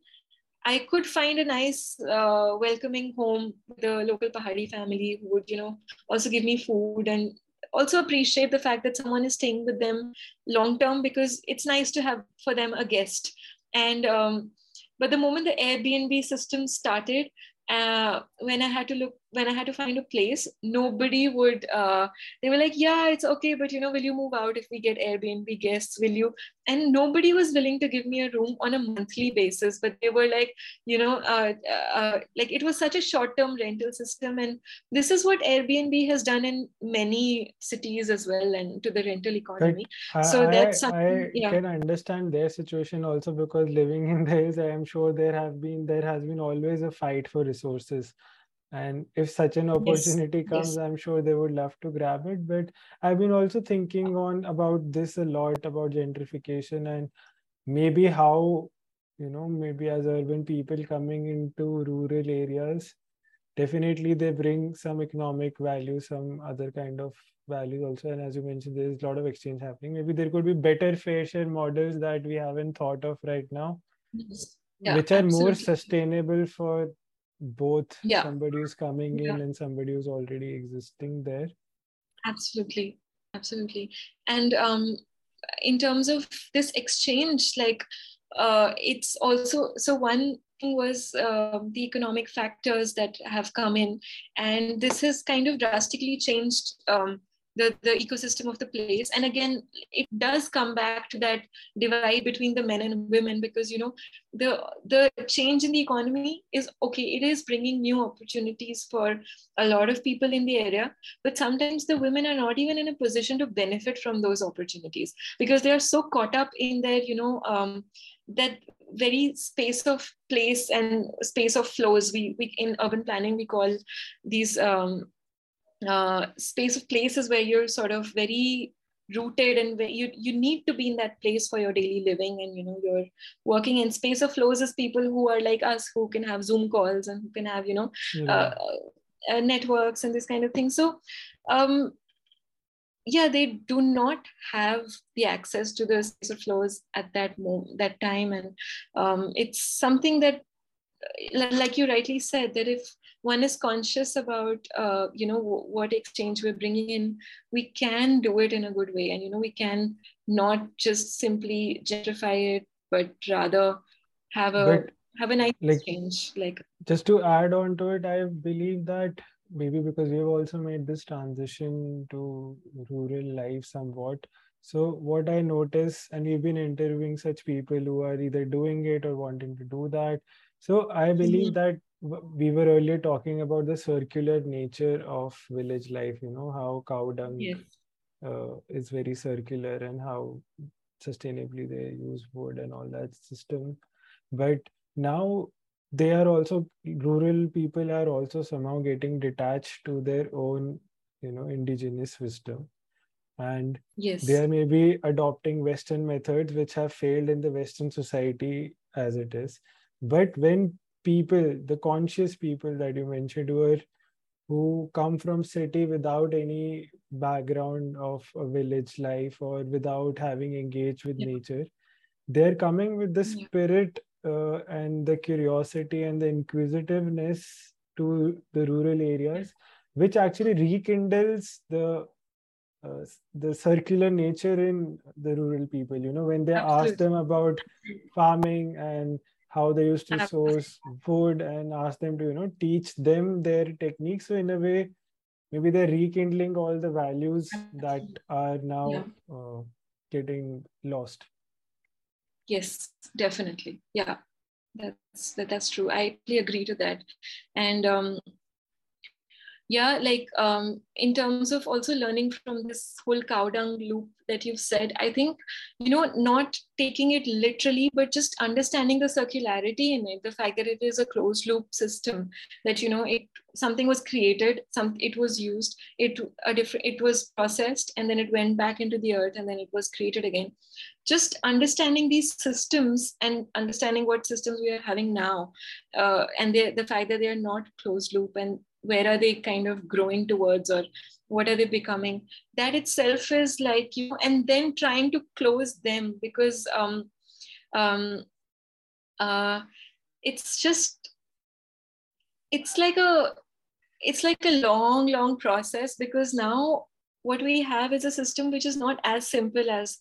I could find a nice, uh, welcoming home with a local Pahari family who would, you know, also give me food and also appreciate the fact that someone is staying with them long term because it's nice to have for them a guest. And um, but the moment the Airbnb system started, uh, when I had to look, when I had to find a place, nobody would, uh, they were like, yeah, it's okay, but you know, will you move out if we get Airbnb guests? Will you? And nobody was willing to give me a room on a monthly basis, but they were like, you know, uh, uh, like it was such a short term rental system. And this is what Airbnb has done in many cities as well and to the rental economy. But so I, that's something, I yeah. can understand their situation also because living *laughs* in this, I am sure there have been, there has been always a fight for resources and if such an opportunity yes. comes yes. i'm sure they would love to grab it but i've been also thinking on about this a lot about gentrification and maybe how you know maybe as urban people coming into rural areas definitely they bring some economic value some other kind of value also and as you mentioned there's a lot of exchange happening maybe there could be better fair share models that we haven't thought of right now yeah, which are absolutely. more sustainable for both yeah. somebody who's coming yeah. in and somebody who's already existing there absolutely absolutely and um in terms of this exchange like uh it's also so one thing was uh, the economic factors that have come in and this has kind of drastically changed um, the, the ecosystem of the place. And again it does come back to that divide between the men and women because you know the the change in the economy is okay it is bringing new opportunities for a lot of people in the area but sometimes the women are not even in a position to benefit from those opportunities because they are so caught up in their you know um, that very space of place and space of flows. We, we in urban planning we call these um, uh, space of places where you're sort of very rooted and where you you need to be in that place for your daily living and you know you're working in space of flows as people who are like us who can have zoom calls and who can have you know yeah. uh, uh, networks and this kind of thing so um yeah they do not have the access to the space of flows at that moment that time and um, it's something that like you rightly said that if one is conscious about uh, you know w- what exchange we're bringing in. We can do it in a good way. And you know we can not just simply gentrify it but rather have a but, have a nice like, exchange like just to add on to it i believe that maybe because we've also made this transition to rural life somewhat. So what i notice and we've been interviewing such people who are either doing it or wanting to do that so I believe mm-hmm. that we were earlier talking about the circular nature of village life, you know, how cow dung yes. uh, is very circular and how sustainably they use wood and all that system. But now they are also, rural people are also somehow getting detached to their own, you know, indigenous wisdom. And yes. they are maybe adopting Western methods which have failed in the Western society as it is but when people the conscious people that you mentioned who are who come from city without any background of a village life or without having engaged with yeah. nature they're coming with the spirit uh, and the curiosity and the inquisitiveness to the rural areas which actually rekindles the uh, the circular nature in the rural people you know when they Absolutely. ask them about farming and how they used to source food and ask them to you know teach them their techniques. So in a way maybe they're rekindling all the values that are now yeah. uh, getting lost. Yes definitely. Yeah. That's that, that's true. I totally agree to that. And um yeah like um, in terms of also learning from this whole cow dung loop that you've said i think you know not taking it literally but just understanding the circularity in it the fact that it is a closed loop system that you know it something was created some it was used it a different it was processed and then it went back into the earth and then it was created again. Just understanding these systems and understanding what systems we are having now uh, and the fact that they are not closed loop and where are they kind of growing towards or what are they becoming? That itself is like you and then trying to close them because um um uh it's just it's like a it's like a long long process because now what we have is a system which is not as simple as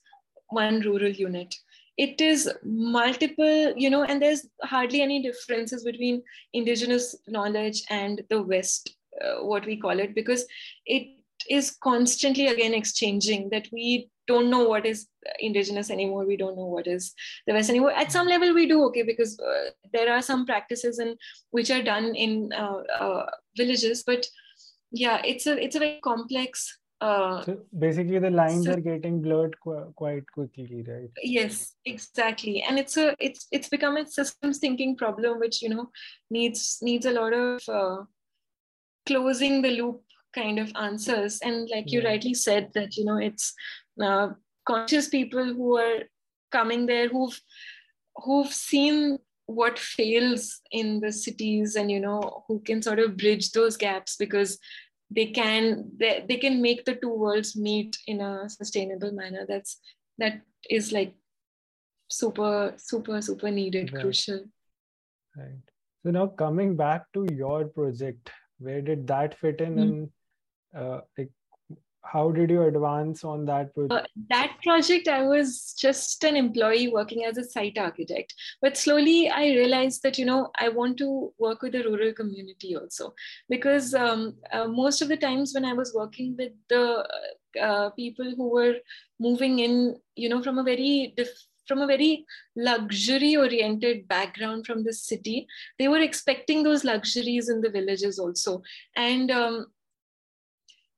one rural unit it is multiple you know and there's hardly any differences between indigenous knowledge and the west uh, what we call it because it is constantly again exchanging that we don't know what is indigenous anymore we don't know what is the west anymore. At some level we do okay because uh, there are some practices and which are done in uh, uh villages but yeah it's a it's a very complex uh, so basically the lines so, are getting blurred qu- quite quickly right? Yes exactly. And it's a it's it's become a systems thinking problem which you know needs needs a lot of uh, closing the loop kind of answers. And like yeah. you rightly said that you know it's uh, conscious people who are coming there who've who've seen what fails in the cities and you know who can sort of bridge those gaps because they can they, they can make the two worlds meet in a sustainable manner that's that is like super super super needed right. crucial right so now coming back to your project where did that fit in mm-hmm. and uh, like how did you advance on that project? Uh, that project, I was just an employee working as a site architect. But slowly I realized that, you know, I want to work with the rural community also. Because um, uh, most of the times when I was working with the uh, people who were moving in, you know, from a very diff- from a very luxury oriented background from the city they were expecting those luxuries in the villages also and um,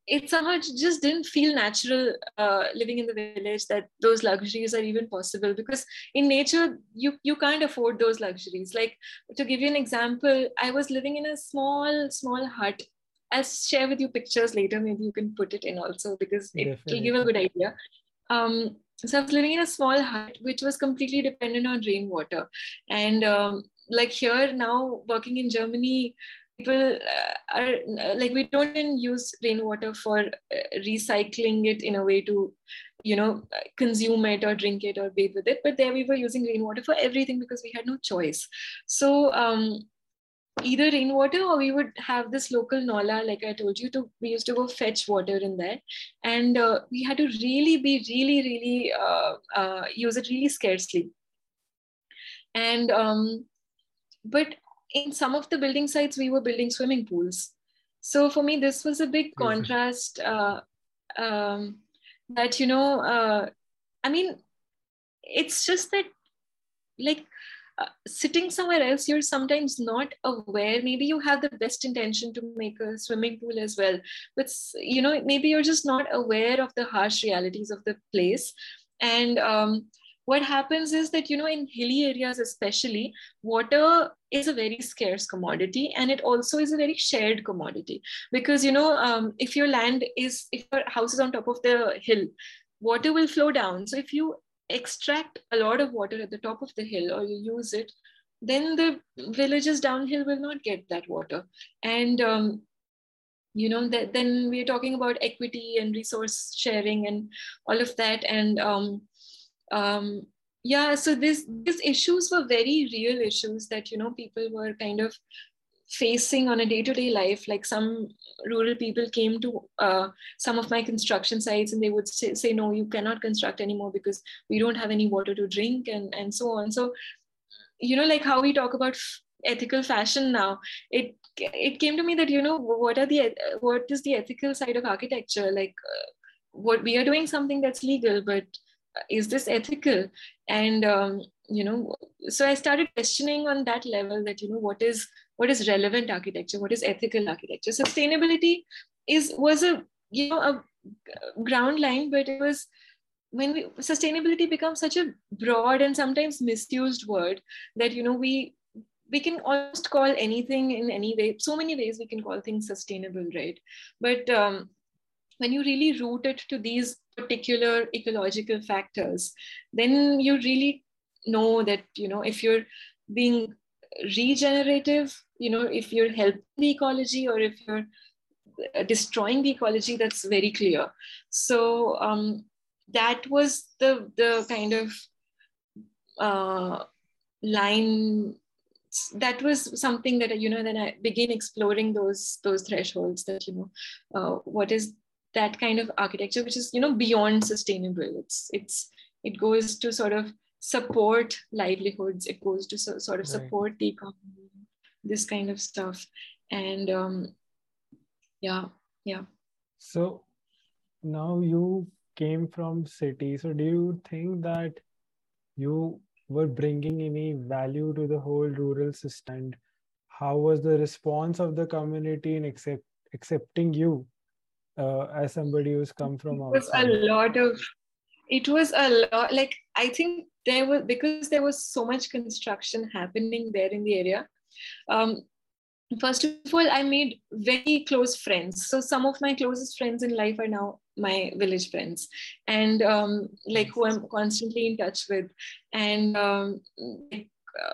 it somehow just didn't feel natural uh, living in the village that those luxuries are even possible because in nature you you can't afford those luxuries. Like to give you an example i was living in a small small hut. I'll share with you pictures later. Maybe you can put it in also because it will give a good idea. Um, so i was living in a small hut which was completely dependent on rainwater. And um, like here now working in germany people uh, are uh, like we don't use rainwater for uh, recycling it in a way to you know consume it or drink it or bathe with it. But there we were using rainwater for everything because we had no choice. So um, either rainwater or we would have this local naula like i told you to we used to go fetch water in there. And uh, we had to really be really really uh, uh, use it really scarcely. And um, but in some of the building sites, we were building swimming pools. So for me, this was a big contrast uh, um, that, you know, uh, I mean, it's just that like uh, sitting somewhere else, you're sometimes not aware. Maybe you have the best intention to make a swimming pool as well, but you know, maybe you're just not aware of the harsh realities of the place. And um, what happens is that you know in hilly areas especially water is a very scarce commodity and it also is a very shared commodity. Because you know um, if your land is if your house is on top of the hill water will flow down. So if you extract a lot of water at the top of the hill or you use it then the villages downhill will not get that water. And um, you know that then we're talking about equity and resource sharing and all of that. And um, um, yeah so this these issues were very real issues that you know people were kind of facing on a day-to-day life. Like some rural people came to uh, some of my construction sites and they would say, say, no you cannot construct anymore because we don't have any water to drink and and so on. So you know like how we talk about ethical fashion now it it came to me that you know what are the what is the ethical side of architecture? Like uh, what we are doing something that's legal but is this ethical? And um, you know so i started questioning on that level that you know what is what is relevant architecture? What is ethical architecture? Sustainability is was a you know a ground line but it was when we sustainability becomes such a broad and sometimes misused word that you know we we can almost call anything in any way so many ways we can call things sustainable right? But um, when you really root it to these particular ecological factors then you really know that you know if you're being regenerative you know if you're helping the ecology or if you're uh, destroying the ecology that's very clear. So um, that was the the kind of uh, line that was something that you know then i began exploring those those thresholds that you know uh, what is that kind of architecture which is you know beyond sustainable. It's it's it goes to sort of support livelihoods. It goes to so, sort of right. support the economy this kind of stuff. And um yeah yeah. So now you came from city. So do you think that you were bringing any value to the whole rural system? And how was the response of the community in accept, accepting you uh, as somebody who's come from outside? It was a lot of it was a lot like i think there was because there was so much construction happening there in the area um, first of all i made very close friends. So some of my closest friends in life are now my village friends. And um, like who i'm constantly in touch with. And um,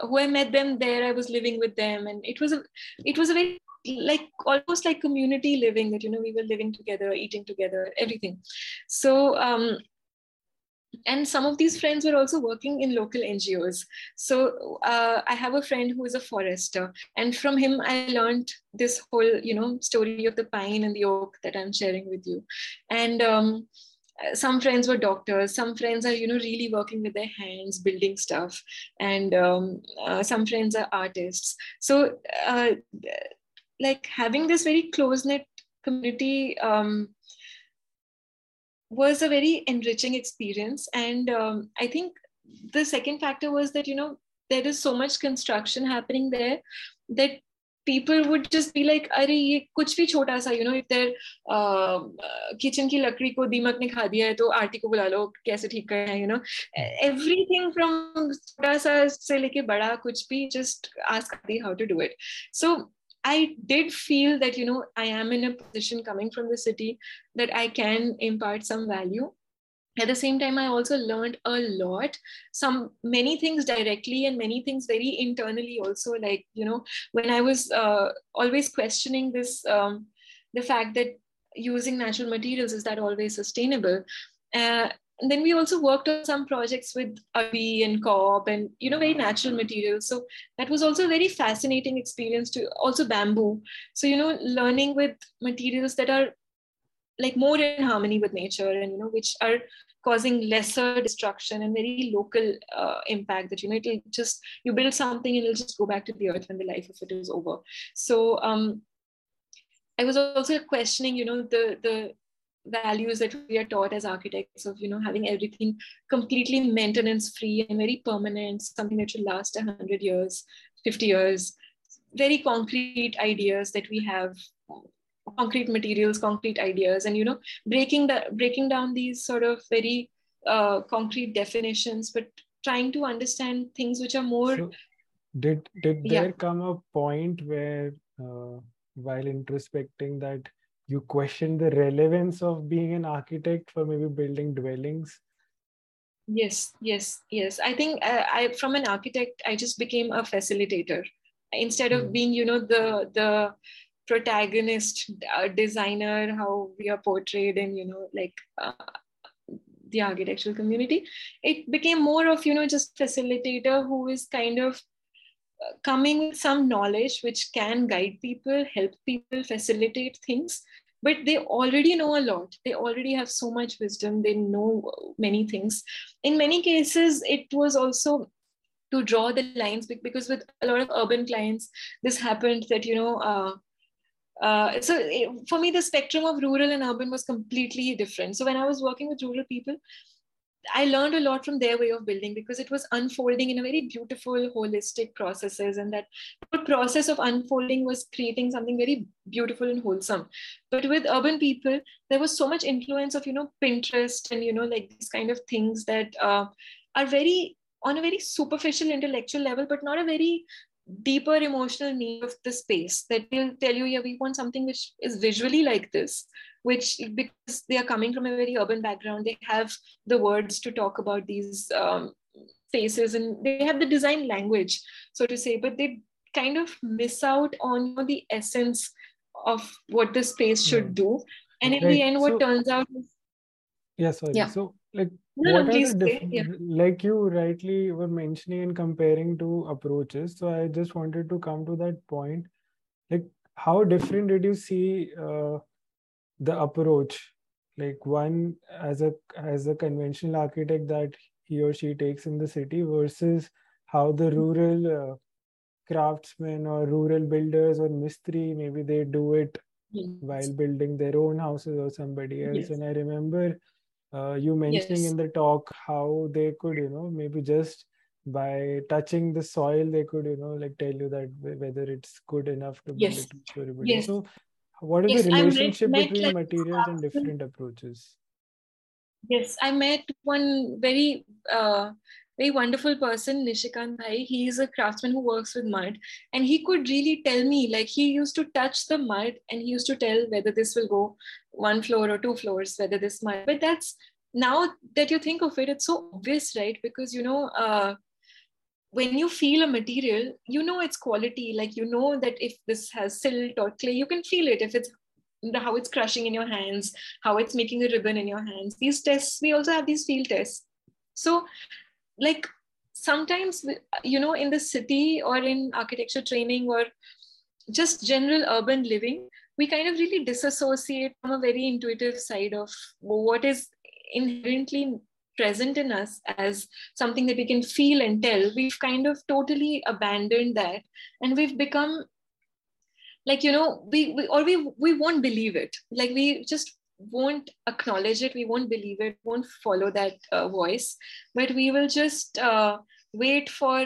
who i met them there i was living with them. And it was a it was a very like almost like community living that you know we were living together eating together everything so um and some of these friends were also working in local NGOs. So uh, I have a friend who is a forester, and from him I learned this whole, you know, story of the pine and the oak that I'm sharing with you. And um, some friends were doctors. Some friends are, you know, really working with their hands, building stuff, and um, uh, some friends are artists. So, uh, like having this very close knit community. Um, was a very enriching experience and um, i think the second factor was that you know there is so much construction happening there that people would just be like अरे ये कुछ भी छोटा सा you know if their uh, kitchen की लकड़ी को दीमक ने खा दिया है तो आरती को बुला लो कैसे ठीक करना है you know everything from छोटा सा से लेके बड़ा कुछ भी just ask Adi how to do it so I did feel that, you know, I am in a position coming from the city that I can impart some value. At the same time, I also learned a lot, some many things directly and many things very internally also. Like, you know, when I was uh, always questioning this, um, the fact that using natural materials is that always sustainable? Uh, and then we also worked on some projects with Abi and Cob and you know very natural materials. So that was also a very fascinating experience to also bamboo. So you know learning with materials that are like more in harmony with nature and you know which are causing lesser destruction and very local uh, impact that you know it'll just you build something and it'll just go back to the earth when the life of it is over. So um, I was also questioning, you know, the the values that we are taught as architects of you know having everything completely maintenance free and very permanent something that should last 100 years 50 years very concrete ideas that we have concrete materials concrete ideas and you know breaking the breaking down these sort of very uh, concrete definitions but trying to understand things which are more so did did there yeah. come a point where uh, while introspecting that you question the relevance of being an architect for maybe building dwellings? Yes yes yes. I think uh, i from an architect i just became a facilitator. Instead of mm. being you know the the protagonist uh, designer how we are portrayed in you know like uh, the architectural community it became more of you know just facilitator who is kind of coming with some knowledge which can guide people help people facilitate things but they already know a lot. They already have so much wisdom. They know many things. In many cases it was also to draw the lines because with a lot of urban clients this happened that you know uh, uh, so it, for me the spectrum of rural and urban was completely different. So when i was working with rural people I learned a lot from their way of building because it was unfolding in a very beautiful, holistic processes, and that process of unfolding was creating something very beautiful and wholesome. But with urban people, there was so much influence of you know Pinterest and you know like these kind of things that uh, are very on a very superficial intellectual level, but not a very deeper emotional need of the space that will tell you, yeah, we want something which is visually like this, which because they are coming from a very urban background, they have the words to talk about these um, spaces and they have the design language, so to say, but they kind of miss out on you know, the essence of what the space should do. And in right. the end, what so, turns out is yeah, sorry. Yeah. So like no, what no, diff- yeah. like you rightly were mentioning and comparing two approaches so i just wanted to come to that point like how different did you see uh, the approach like one as a as a conventional architect that he or she takes in the city versus how the rural uh, craftsmen or rural builders or mistri maybe they do it yes. while building their own houses or somebody else yes. and i remember uh, you mentioning yes. in the talk how they could you know maybe just by touching the soil they could you know like tell you that whether it's good enough to yes. build it yes. so what is yes, the relationship met, between like, materials and different approaches yes i met one very uh, very wonderful person, Nishikant Bhai. He is a craftsman who works with mud. And he could really tell me, like, he used to touch the mud and he used to tell whether this will go one floor or two floors, whether this mud. But that's now that you think of it, it's so obvious, right? Because, you know, uh, when you feel a material, you know its quality. Like, you know that if this has silt or clay, you can feel it. If it's how it's crushing in your hands, how it's making a ribbon in your hands. These tests, we also have these field tests. So like sometimes you know in the city or in architecture training or just general urban living we kind of really disassociate from a very intuitive side of what is inherently present in us as something that we can feel and tell. We've kind of totally abandoned that and we've become like you know we, we or we we won't believe it. Like we just won't acknowledge it we won't believe it won't follow that uh, voice but we will just uh, wait for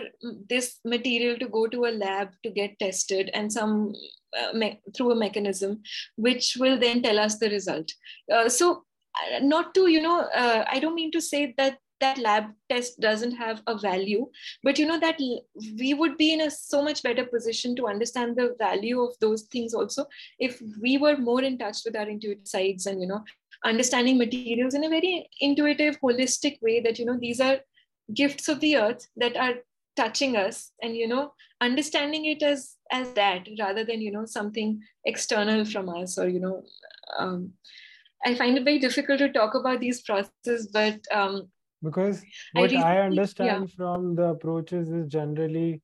this material to go to a lab to get tested and some uh, me- through a mechanism which will then tell us the result. Uh, so uh, not to you know uh, i don't mean to say that that lab test doesn't have a value but you know that we would be in a so much better position to understand the value of those things also if we were more in touch with our intuitive sides and you know understanding materials in a very intuitive holistic way that you know these are gifts of the earth that are touching us and you know understanding it as as that rather than you know something external from us or you know um, i find it very difficult to talk about these processes but um, because what i, I understand yeah. from the approaches is generally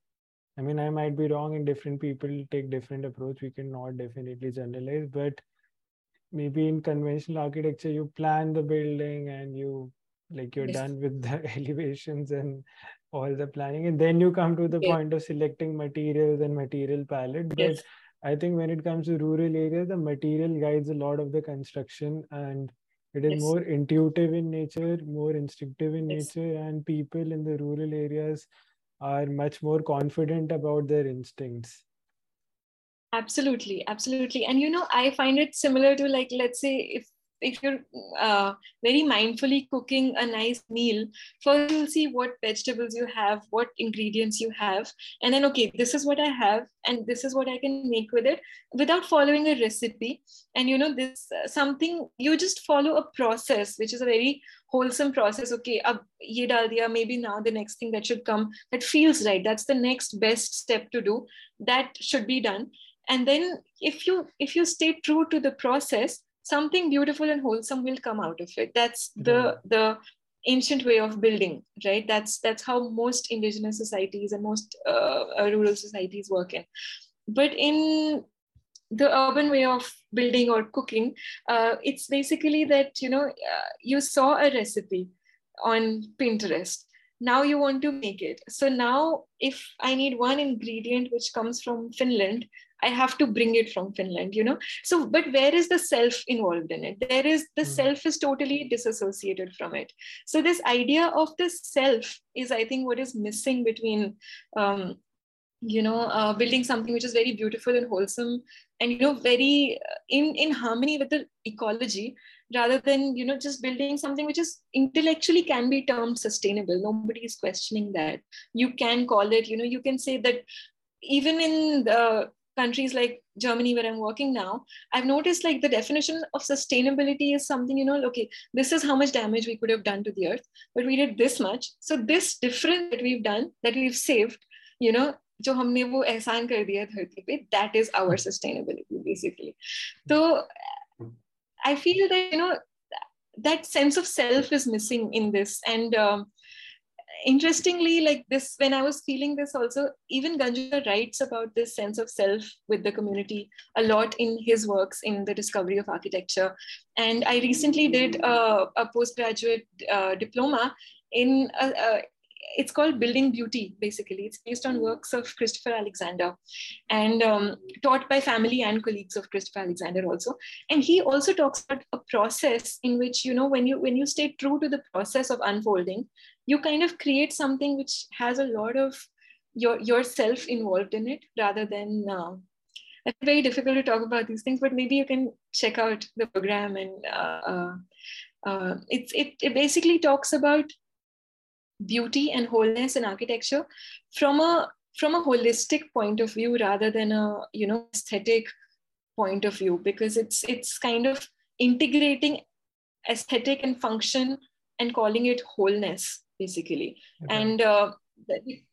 i mean i might be wrong and different people take different approach we cannot definitely generalize but maybe in conventional architecture you plan the building and you like you're yes. done with *laughs* the elevations and all the planning and then you come to the yes. point of selecting materials and material palette but yes. i think when it comes to rural areas the material guides a lot of the construction and it is yes. more intuitive in nature more instinctive in yes. nature and people in the rural areas are much more confident about their instincts absolutely absolutely and you know i find it similar to like let's say if if you're uh, very mindfully cooking a nice meal, first you'll see what vegetables you have, what ingredients you have, and then okay, this is what I have, and this is what I can make with it, without following a recipe. And you know, this uh, something you just follow a process, which is a very wholesome process. Okay, ab ye dal diya, maybe now the next thing that should come that feels right. That's the next best step to do. That should be done and then if you if you stay true to the process something beautiful and wholesome will come out of it. That's the the ancient way of building right? That's that's how most indigenous societies and most uh, uh, rural societies work in. But in the urban way of building or cooking uh, it's basically that you know uh, you saw a recipe on pinterest. Now you want to make it. So now if i need one ingredient which comes from finland i have to bring it from finland you know? So but where is the self involved in it? There is the mm. self is totally disassociated from it. So this idea of the self is i think what is missing between um, you know uh, building something which is very beautiful and wholesome and you know very uh, in in harmony with the ecology rather than you know just building something which is intellectually can be termed sustainable. Nobody is questioning that. You can call it you know you can say that even in the countries like germany where i'm working now i've noticed like the definition of sustainability is something you know okay this is how much damage we could have done to the earth but we did this much so this difference that we've done that we've saved you know जो हमने वो एहसान कर दिया धरती पे that is our sustainability basically तो I feel that you know that sense of self is missing in this, and um, interestingly, like this, when I was feeling this, also even Ganjusa writes about this sense of self with the community a lot in his works in the discovery of architecture. And I recently did a, a postgraduate uh, diploma in a, a, it's called Building Beauty, basically. It's based on works of Christopher Alexander and um, taught by family and colleagues of Christopher Alexander also. And he also talks about a process in which, you know, when you when you stay true to the process of unfolding, you kind of create something which has a lot of your yourself involved in it rather than uh, it's very difficult to talk about these things, but maybe you can check out the program and uh, uh, uh it's it, it basically talks about beauty and wholeness in architecture from a from a holistic point of view rather than a you know aesthetic point of view because it's it's kind of integrating aesthetic and function and calling it wholeness basically. Okay. and uh,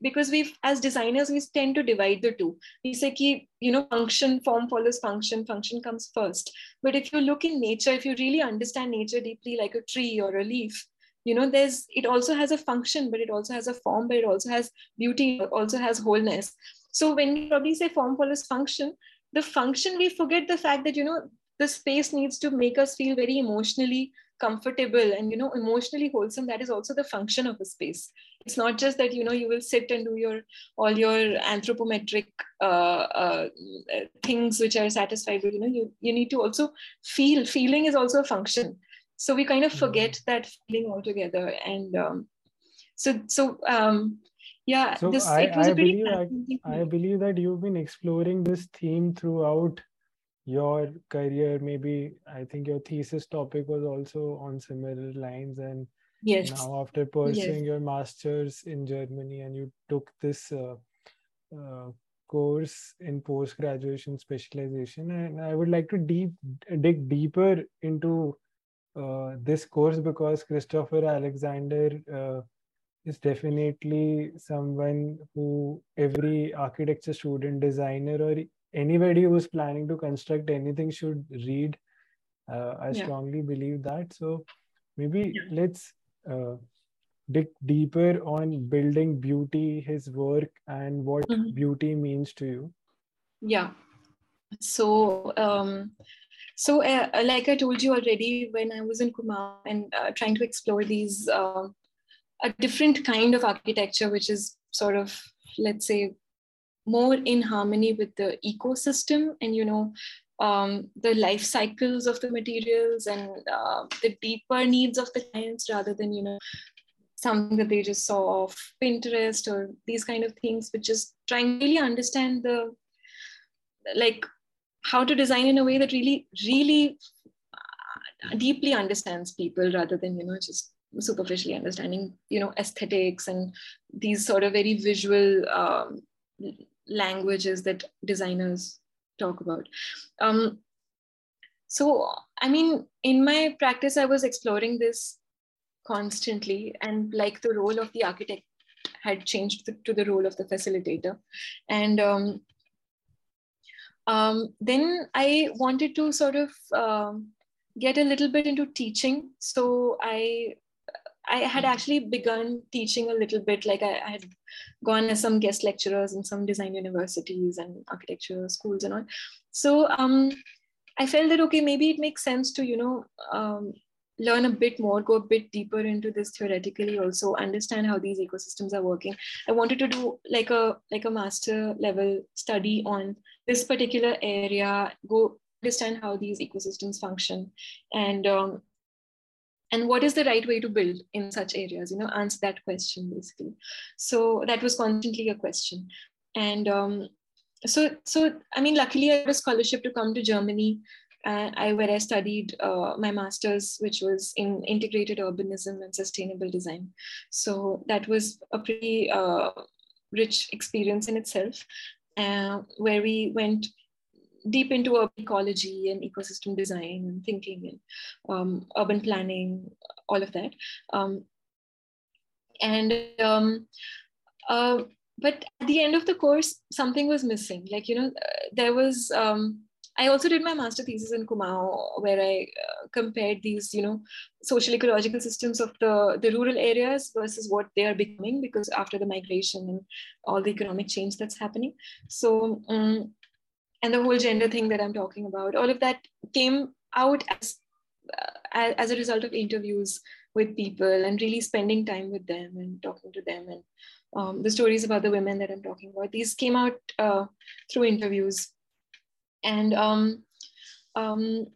because we've as designers we tend to divide the two. We say ki, you know function form follows function function comes first. But if you look in nature if you really understand nature deeply like a tree or a leaf you know there's it also has a function but it also has a form but it also has beauty also has wholeness. So when you probably say form follows function the function we forget the fact that you know the space needs to make us feel very emotionally comfortable and you know emotionally wholesome that is also the function of a space. It's not just that you know you will sit and do your all your anthropometric uh, uh, things which are satisfied with you know you, you need to also feel feeling is also a function. So we kind of forget mm. that feeling altogether. And um, so so um, yeah so this, I, I believe I, I believe that you've been exploring this theme throughout your career maybe i think your thesis topic was also on similar lines and yes now after pursuing yes. your masters in germany and you took this uh, uh, course in post graduation specialization and i would like to deep dig deeper into uh, this course because Christopher Alexander uh, is definitely someone who every architecture student, designer, or anybody who's planning to construct anything should read. Uh, I yeah. strongly believe that. So maybe yeah. let's uh, dig deeper on building beauty, his work, and what mm-hmm. beauty means to you. Yeah. So um, so, uh, like I told you already, when I was in Kumaon and uh, trying to explore these uh, a different kind of architecture, which is sort of, let's say, more in harmony with the ecosystem and you know um, the life cycles of the materials and uh, the deeper needs of the clients rather than you know something that they just saw off Pinterest or these kind of things, which is trying to really understand the like how to design in a way that really really uh, deeply understands people rather than you know just superficially understanding you know aesthetics and these sort of very visual um, languages that designers talk about um, so i mean in my practice i was exploring this constantly and like the role of the architect had changed to the role of the facilitator and um, um, then I wanted to sort of um, get a little bit into teaching. So I I had actually begun teaching a little bit. Like I, I, had gone as some guest lecturers in some design universities and architecture schools and all. So um, I felt that okay, maybe it makes sense to you know um, learn a bit more, go a bit deeper into this theoretically, also understand how these ecosystems are working. I wanted to do like a like a master level study on this particular area, go understand how these ecosystems function, and um, and what is the right way to build in such areas. You know, answer that question basically. So that was constantly a question, and um, so so I mean, luckily I had a scholarship to come to Germany uh, I, where I studied uh, my master's, which was in integrated urbanism and sustainable design. So that was a pretty uh, rich experience in itself, uh, where we went deep into ecology and ecosystem design and thinking and um, urban planning, all of that. Um, and um, uh, but at the end of the course, something was missing. Like you know, uh, there was um, I also did my master thesis in Kumaon, where I uh, compared these, you know, social ecological systems of the, the rural areas versus what they are becoming because after the migration and all the economic change that's happening. So, um, and the whole gender thing that I'm talking about, all of that came out as, uh, as a result of interviews with people and really spending time with them and talking to them and um, the stories about the women that I'm talking about. These came out uh, through interviews and um, um,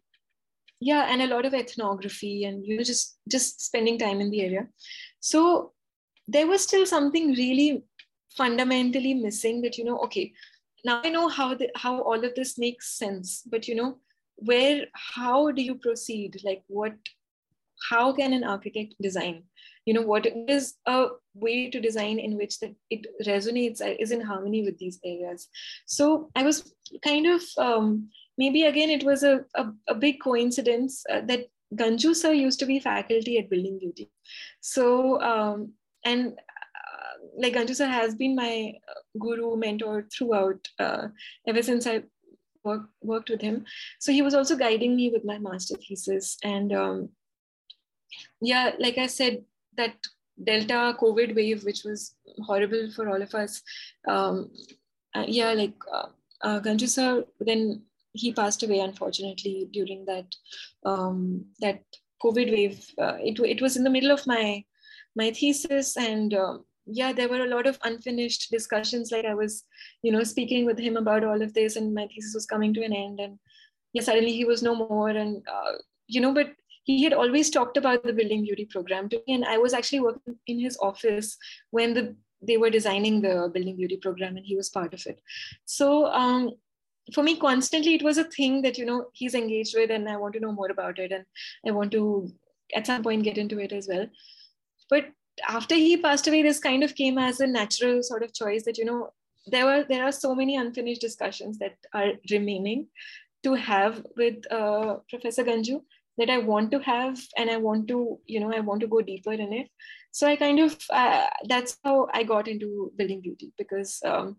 yeah, and a lot of ethnography and you know just just spending time in the area. So there was still something really fundamentally missing that you know okay now i know how the, how all of this makes sense but you know where how do you proceed? Like what how can an architect design? You know what is a way to design in which that it resonates uh, is in harmony with these areas? So i was kind of um, maybe again it was a, a, a big coincidence uh, that ganju sir used to be faculty at building beauty. So um, and like ganju sir has been my uh, guru mentor throughout uh, ever since i work, worked with him so he was also guiding me with my master thesis and um, yeah, like I said, that Delta COVID wave, which was horrible for all of us. Um, uh, yeah, like uh, uh, Ganju sir, then he passed away unfortunately during that um, that COVID wave. Uh, it it was in the middle of my my thesis, and um, yeah, there were a lot of unfinished discussions. Like I was, you know, speaking with him about all of this, and my thesis was coming to an end, and yeah, suddenly he was no more, and uh, you know, but he had always talked about the building beauty program to me and i was actually working in his office when the they were designing the building beauty program and he was part of it so um, for me constantly it was a thing that you know he's engaged with and i want to know more about it and i want to at some point get into it as well but after he passed away this kind of came as a natural sort of choice that you know there were there are so many unfinished discussions that are remaining to have with uh, professor ganju that I want to have and I want to, you know, I want to go deeper in it. So I kind of, uh, that's how I got into building beauty because um,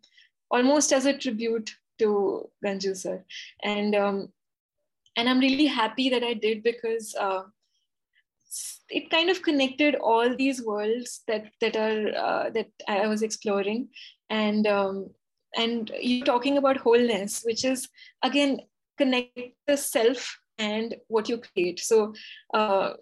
almost as a tribute to Ganju sir. And, um, and I'm really happy that I did because uh, it kind of connected all these worlds that, that are, uh, that I was exploring. And, um, and you're talking about wholeness, which is again, connect the self and what you create. So uh,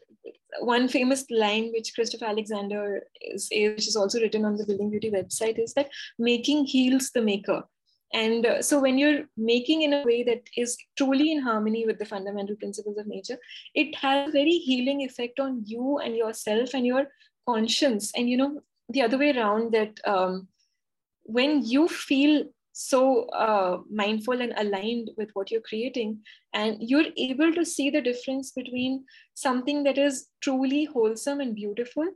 one famous line which Christopher Alexander is, which is also written on the Building Beauty website is that making heals the maker. And uh, so when you're making in a way that is truly in harmony with the fundamental principles of nature, it has a very healing effect on you and yourself and your conscience. And you know, the other way around that um, when you feel so uh, mindful and aligned with what you're creating. And you're able to see the difference between something that is truly wholesome and beautiful.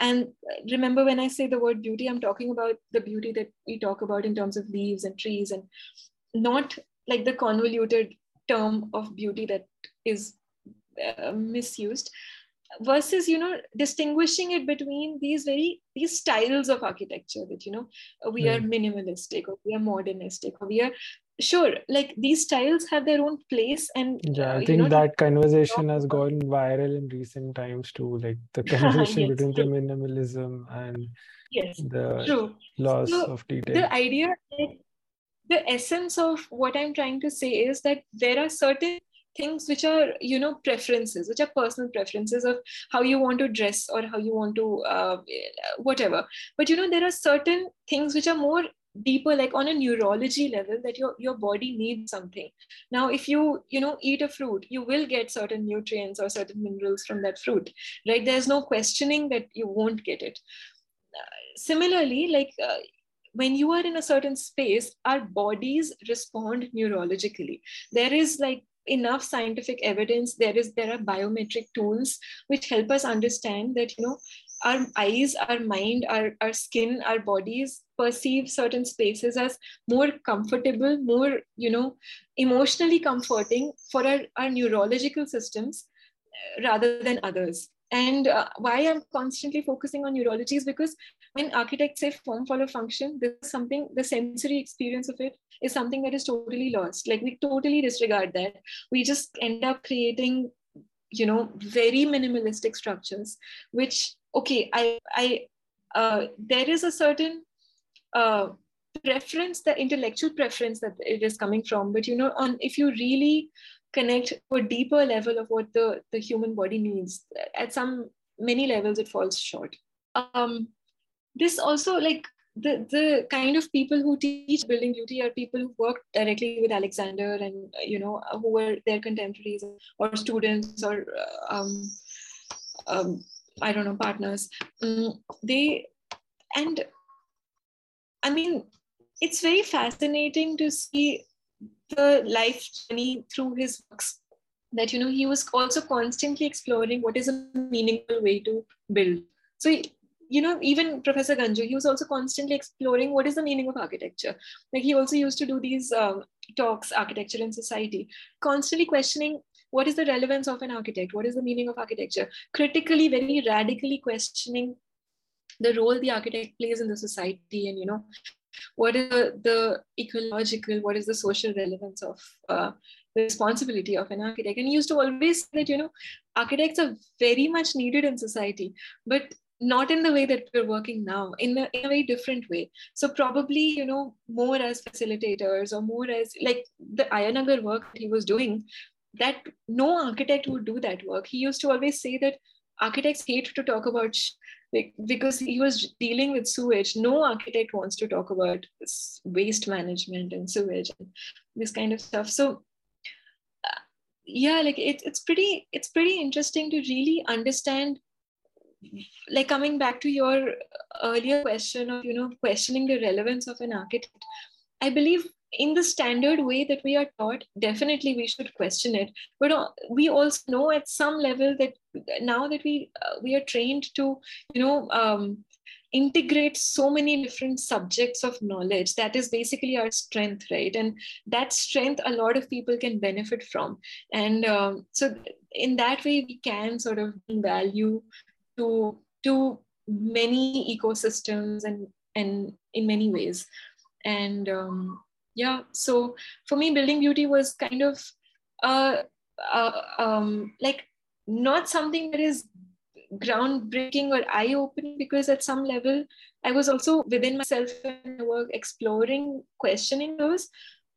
And remember when i say the word beauty i'm talking about the beauty that we talk about in terms of leaves and trees and not like the convoluted term of beauty that is uh, misused versus you know distinguishing it between these very these styles of architecture that you know we are minimalistic or we are modernistic or we are sure like these styles have their own place and yeah i uh, think know, that conversation has gone viral in recent times too like the *laughs* conversation yes, between true. the minimalism and yes the true. loss so of detail the idea the essence of what i'm trying to say is that there are certain things which are you know preferences which are personal preferences of how you want to dress or how you want to uh, whatever. But you know there are certain things which are more deeper like on a neurology level that your your body needs something. Now if you you know eat a fruit you will get certain nutrients or certain minerals from that fruit right? There's no questioning that you won't get it. Uh, similarly like uh, when you are in a certain space our bodies respond neurologically. There is like enough scientific evidence there is there are biometric tools which help us understand that you know our eyes our mind our, our skin our bodies perceive certain spaces as more comfortable more you know emotionally comforting for our, our neurological systems uh, rather than others. And uh, why i'm constantly focusing on neurology is because when architects say form follow function this is something the sensory experience of it is something that is totally lost. Like we totally disregard that. We just end up creating you know very minimalistic structures which okay i i uh, there is a certain uh, preference the intellectual preference that it is coming from. But you know on if you really connect to a deeper level of what the the human body needs at some many levels it falls short. Um this also like the the kind of people who teach building beauty are people who work directly with alexander and you know who were their contemporaries or students or uh, um, um, I don't know, partners. Um, they, and I mean, it's very fascinating to see the life journey through his works. That, you know, he was also constantly exploring what is a meaningful way to build. So, you know, even Professor Ganju, he was also constantly exploring what is the meaning of architecture. Like he also used to do these um, talks, architecture and society, constantly questioning what is the relevance of an architect what is the meaning of architecture critically very radically questioning the role the architect plays in the society and you know what is the, the ecological what is the social relevance of uh, the responsibility of an architect and he used to always say that you know architects are very much needed in society but not in the way that we're working now in a, in a very different way so probably you know more as facilitators or more as like the ayanagar work he was doing that no architect would do that work. He used to always say that architects hate to talk about because he was dealing with sewage. No architect wants to talk about waste management and sewage and this kind of stuff. So uh, yeah, like it, it's pretty it's pretty interesting to really understand like coming back to your earlier question of you know questioning the relevance of an architect i believe in the standard way that we are taught definitely we should question it. But uh, we also know at some level that now that we uh, we are trained to you know um, integrate so many different subjects of knowledge that is basically our strength right? And that strength a lot of people can benefit from. And um, so in that way we can sort of value to to many ecosystems and and in many ways. And um, yeah so for me building beauty was kind of uh, uh, um, like not something that is groundbreaking or eye-opening because at some level i was also within myself and I work exploring questioning those.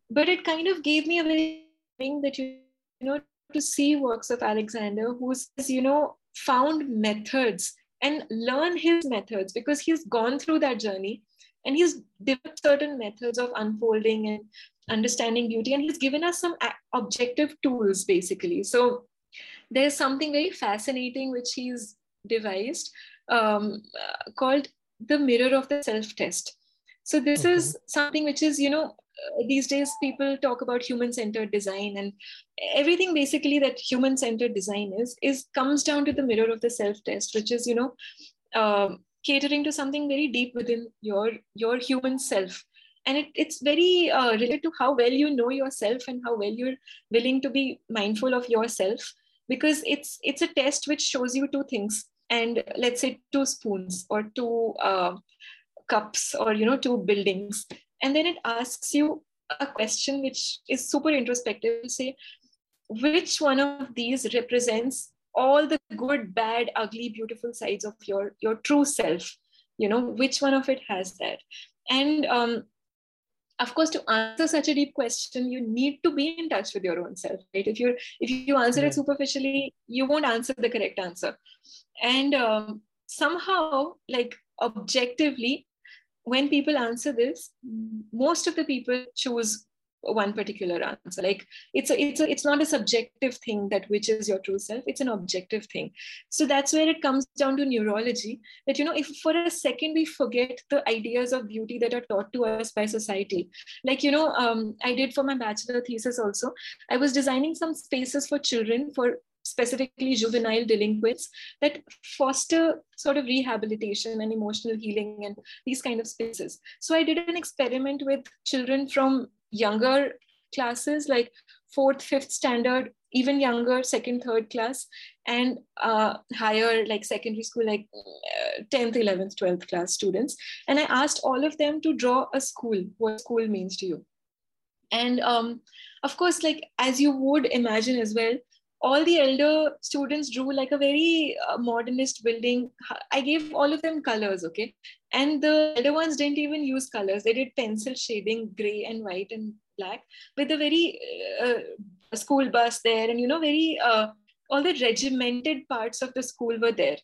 But it kind of gave me a very thing that you, you know to see works of alexander who's you know found methods and learn his methods because he's gone through that journey and he's developed certain methods of unfolding and understanding beauty and he's given us some objective tools basically so there's something very fascinating which he's devised um, uh, called the mirror of the self test so this okay. is something which is you know these days people talk about human centered design and everything basically that human centered design is is comes down to the mirror of the self test which is you know um, catering to something very deep within your your human self. And it, it's very uh, related to how well you know yourself and how well you're willing to be mindful of yourself because it's it's a test which shows you two things. And let's say two spoons or two uh, cups or you know two buildings and then it asks you a question which is super introspective. Say which one of these represents all the good bad ugly beautiful sides of your your true self? You know which one of it has that? And um, of course to answer such a deep question you need to be in touch with your own self right? If you're if you answer yeah. it superficially you won't answer the correct answer. And um, somehow like objectively when people answer this most of the people choose one particular answer. Like it's a, it's a, it's not a subjective thing that which is your true self it's an objective thing. So that's where it comes down to neurology that you know if for a second we forget the ideas of beauty that are taught to us by society. Like you know um, i did for my bachelor thesis also. I was designing some spaces for children for specifically juvenile delinquents that foster sort of rehabilitation and emotional healing and these kind of spaces. So i did an experiment with children from younger classes like fourth fifth standard even younger second third class and uh, higher like secondary school like uh, 10th 11th 12th class students. And i asked all of them to draw a school what school means to you. And um, of course like as you would imagine as well all the elder students drew like a very uh, modernist building. I gave all of them colors okay? And the elder ones didn't even use colors. They did pencil shading gray and white and black with a very uh, school bus there. And you know very uh, all the regimented parts of the school were there.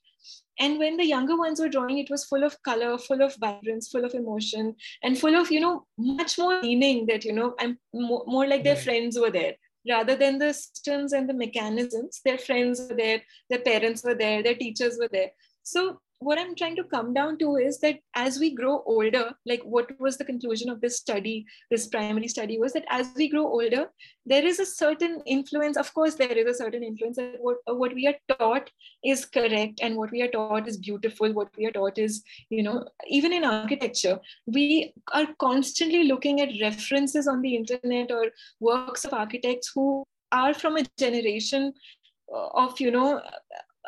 And when the younger ones were drawing it was full of color full of vibrance full of emotion and full of you know much more meaning that you know i'm more, more like their friends were there rather than the systems and the mechanisms their friends were there their parents were there their teachers were there. So what I'm trying to come down to is that as we grow older, like what was the conclusion of this study, this primary study was that as we grow older, there is a certain influence. Of course, there is a certain influence that what, what we are taught is correct and what we are taught is beautiful. What we are taught is, you know, even in architecture, we are constantly looking at references on the internet or works of architects who are from a generation uh, of, you know,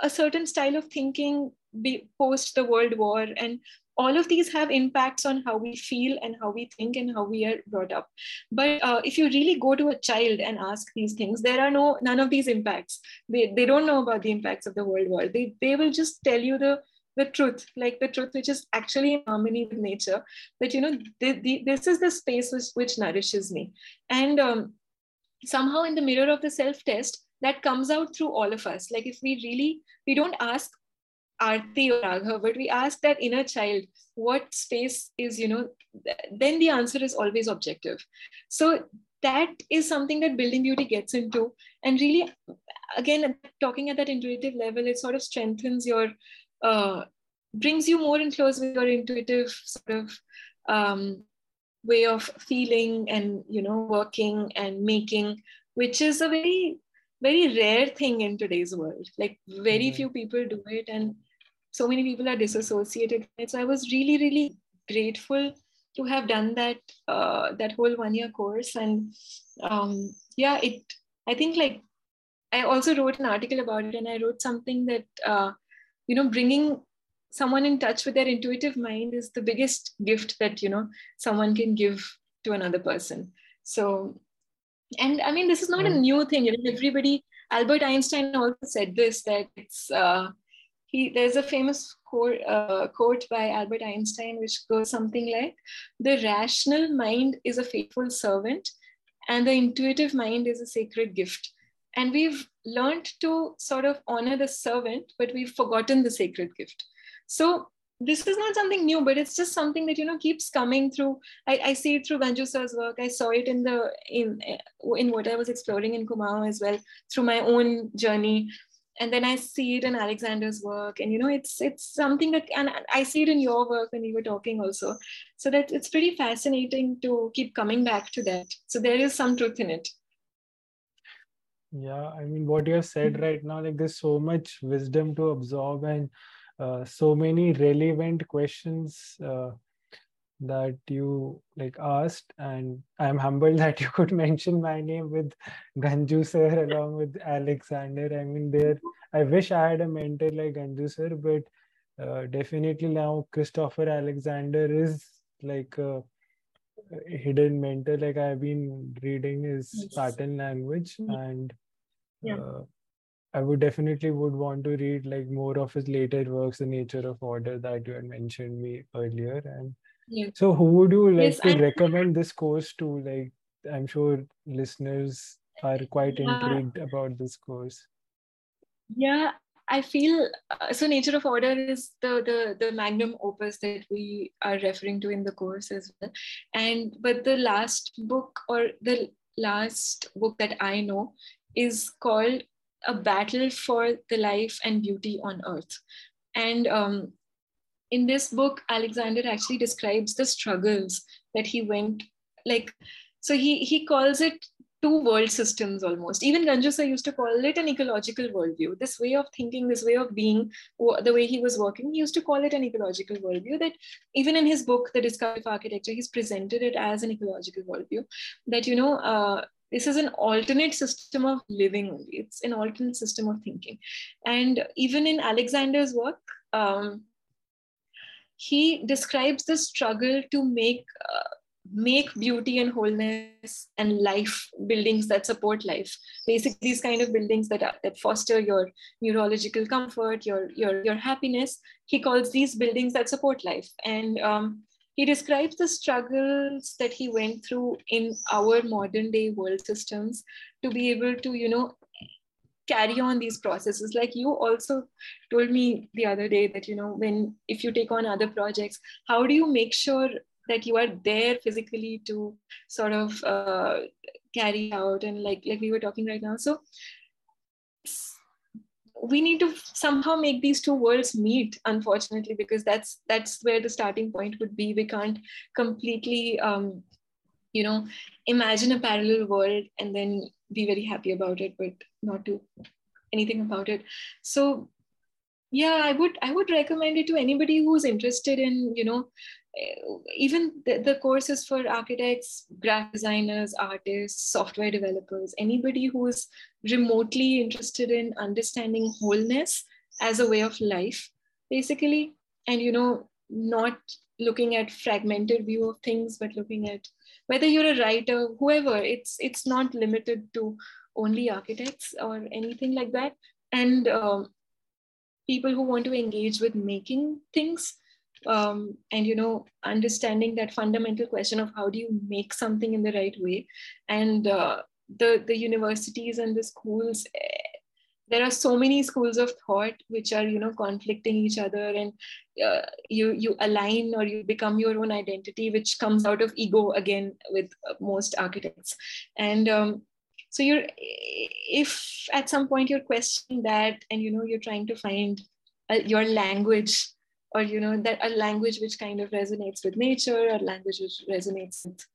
a certain style of thinking be post the world war and all of these have impacts on how we feel and how we think and how we are brought up. But uh, if you really go to a child and ask these things there are no none of these impacts. They, they don't know about the impacts of the world war. They, they will just tell you the the truth like the truth which is actually in harmony with nature. That you know the, the, this is the space which, which nourishes me. And um, somehow in the mirror of the self test that comes out through all of us. Like if we really we don't ask Aarti or Raghav, but we ask that inner child what space is, you know, then the answer is always objective. So that is something that building beauty gets into. And really, again, talking at that intuitive level, it sort of strengthens your, uh, brings you more in close with your intuitive sort of um, way of feeling and, you know, working and making, which is a very very rare thing in today's world like very mm-hmm. few people do it and so many people are disassociated. So i was really really grateful to have done that uh, that whole one year course. And um, yeah it i think like i also wrote an article about it and i wrote something that uh, you know bringing someone in touch with their intuitive mind is the biggest gift that you know someone can give to another person. So and i mean this is not a new thing. You know, everybody albert einstein also said this that it's uh, he, there's a famous quote, uh, quote by Albert Einstein, which goes something like The rational mind is a faithful servant, and the intuitive mind is a sacred gift. And we've learned to sort of honor the servant, but we've forgotten the sacred gift. So this is not something new, but it's just something that you know keeps coming through. I, I see it through Ganju sir's work. I saw it in the in in what I was exploring in Kumaon as well through my own journey and then I see it in Alexander's work, and you know, it's it's something that, and I see it in your work when you were talking also. So that it's pretty fascinating to keep coming back to that. So there is some truth in it. Yeah, I mean, what you have said mm-hmm. right now, like there's so much wisdom to absorb, and uh, so many relevant questions uh, that you like asked and i'm humbled *laughs* that you could mention my name with ganju sir along with alexander i mean there i wish i had a mentor like ganju sir but uh, definitely now christopher alexander is like a hidden mentor like i've been reading his yes. pattern language mm-hmm. and yeah. Uh, I would definitely would want to read like more of his later works, The Nature of Order that you had mentioned me earlier. And yeah. so who would you like yes, to I... recommend this course to? Like I'm sure listeners are quite intrigued about this course. Yeah, I feel uh, so. Nature of Order is the, the the magnum opus that we are referring to in the course as well. And but the last book or the last book that I know is called A Battle for the Life and Beauty on Earth. And um, in this book, Alexander actually describes the struggles that he went like. So he he calls it two world systems almost. Even Ganjusa used to call it an ecological worldview. This way of thinking, this way of being, the way he was working, he used to call it an ecological worldview. That even in his book, The Discovery of Architecture, he's presented it as an ecological worldview. That, you know, uh, this is an alternate system of living only. It's an alternate system of thinking. And even in Alexander's work, um, he describes the struggle to make uh, make beauty and wholeness and life buildings that support life. Basically these kind of buildings that are, that foster your neurological comfort your your your happiness he calls these buildings that support life. And um, he describes the struggles that he went through in our modern day world systems to be able to you know carry on these processes. Like you also told me the other day that you know when if you take on other projects how do you make sure that you are there physically to sort of uh, carry out and like like we were talking right now? So we need to somehow make these two worlds meet unfortunately because that's that's where the starting point would be. We can't completely um, you know imagine a parallel world and then be very happy about it but not do anything about it. So yeah i would i would recommend it to anybody who's interested in you know eh, even the, the courses for architects, graphic designers, artists, software developers, anybody who is remotely interested in understanding wholeness as a way of life, basically, and you know, not looking at fragmented view of things, but looking at whether you're a writer, whoever, it's it's not limited to only architects or anything like that. And um, people who want to engage with making things um, and you know understanding that fundamental question of how do you make something in the right way and uh, the the universities and the schools there are so many schools of thought which are you know conflicting each other and uh, you you align or you become your own identity which comes out of ego again with most architects. And um, so you're if at some point you're questioning that and you know you're trying to find uh, your language or you know that a language which kind of resonates with nature a language which resonates with,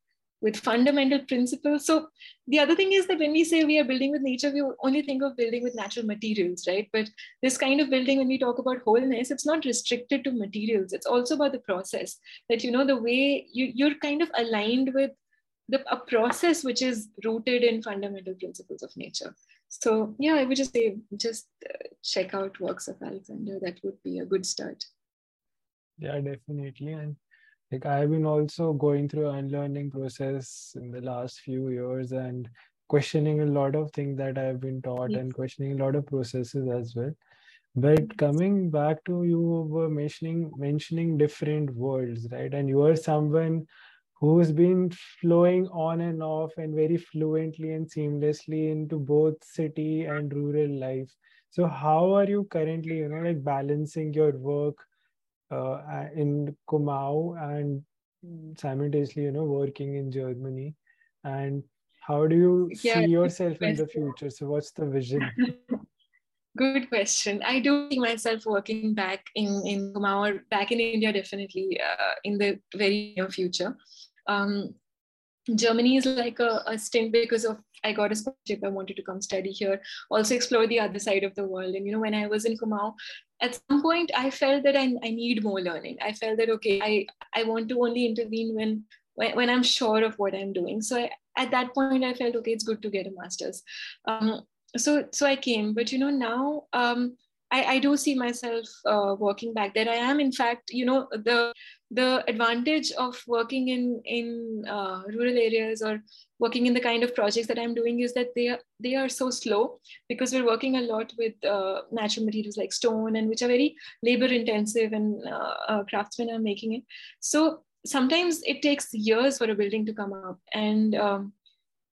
with fundamental principles. So the other thing is that when we say we are building with nature we only think of building with natural materials right? But this kind of building when we talk about wholeness it's not restricted to materials. It's also about the process that you know the way you, you're kind of aligned with the, a process which is rooted in fundamental principles of nature. So yeah i would just say just uh, check out works of alexander. That would be a good start. Yeah definitely. And like i've been also going through unlearning process in the last few years and questioning a lot of things that i've been taught yes. and questioning a lot of processes as well. But coming back to you were mentioning mentioning different worlds right? And you are someone who's been flowing on and off and very fluently and seamlessly into both city and rural life. So how are you currently you know like balancing your work uh, in Kumaon and simultaneously, you know, working in Germany. And how do you yeah, see yourself in the future? So, what's the vision? *laughs* Good question. I do see myself working back in in Kumaon or back in India, definitely uh, in the very near future. Um, Germany is like a, a stint because of I got a scholarship. I wanted to come study here, also explore the other side of the world. And you know, when I was in Kumaon, at some point I felt that I, I need more learning. I felt that okay, I, I want to only intervene when when, when I'm sure of what I'm doing. So I, at that point I felt okay, it's good to get a master's. Um, so so I came, but you know now um, I, I do see myself uh, working back there. I am, in fact, you know, the the advantage of working in in uh, rural areas or working in the kind of projects that I'm doing is that they are they are so slow because we're working a lot with uh, natural materials like stone and which are very labor intensive and uh, uh, craftsmen are making it. So sometimes it takes years for a building to come up and um,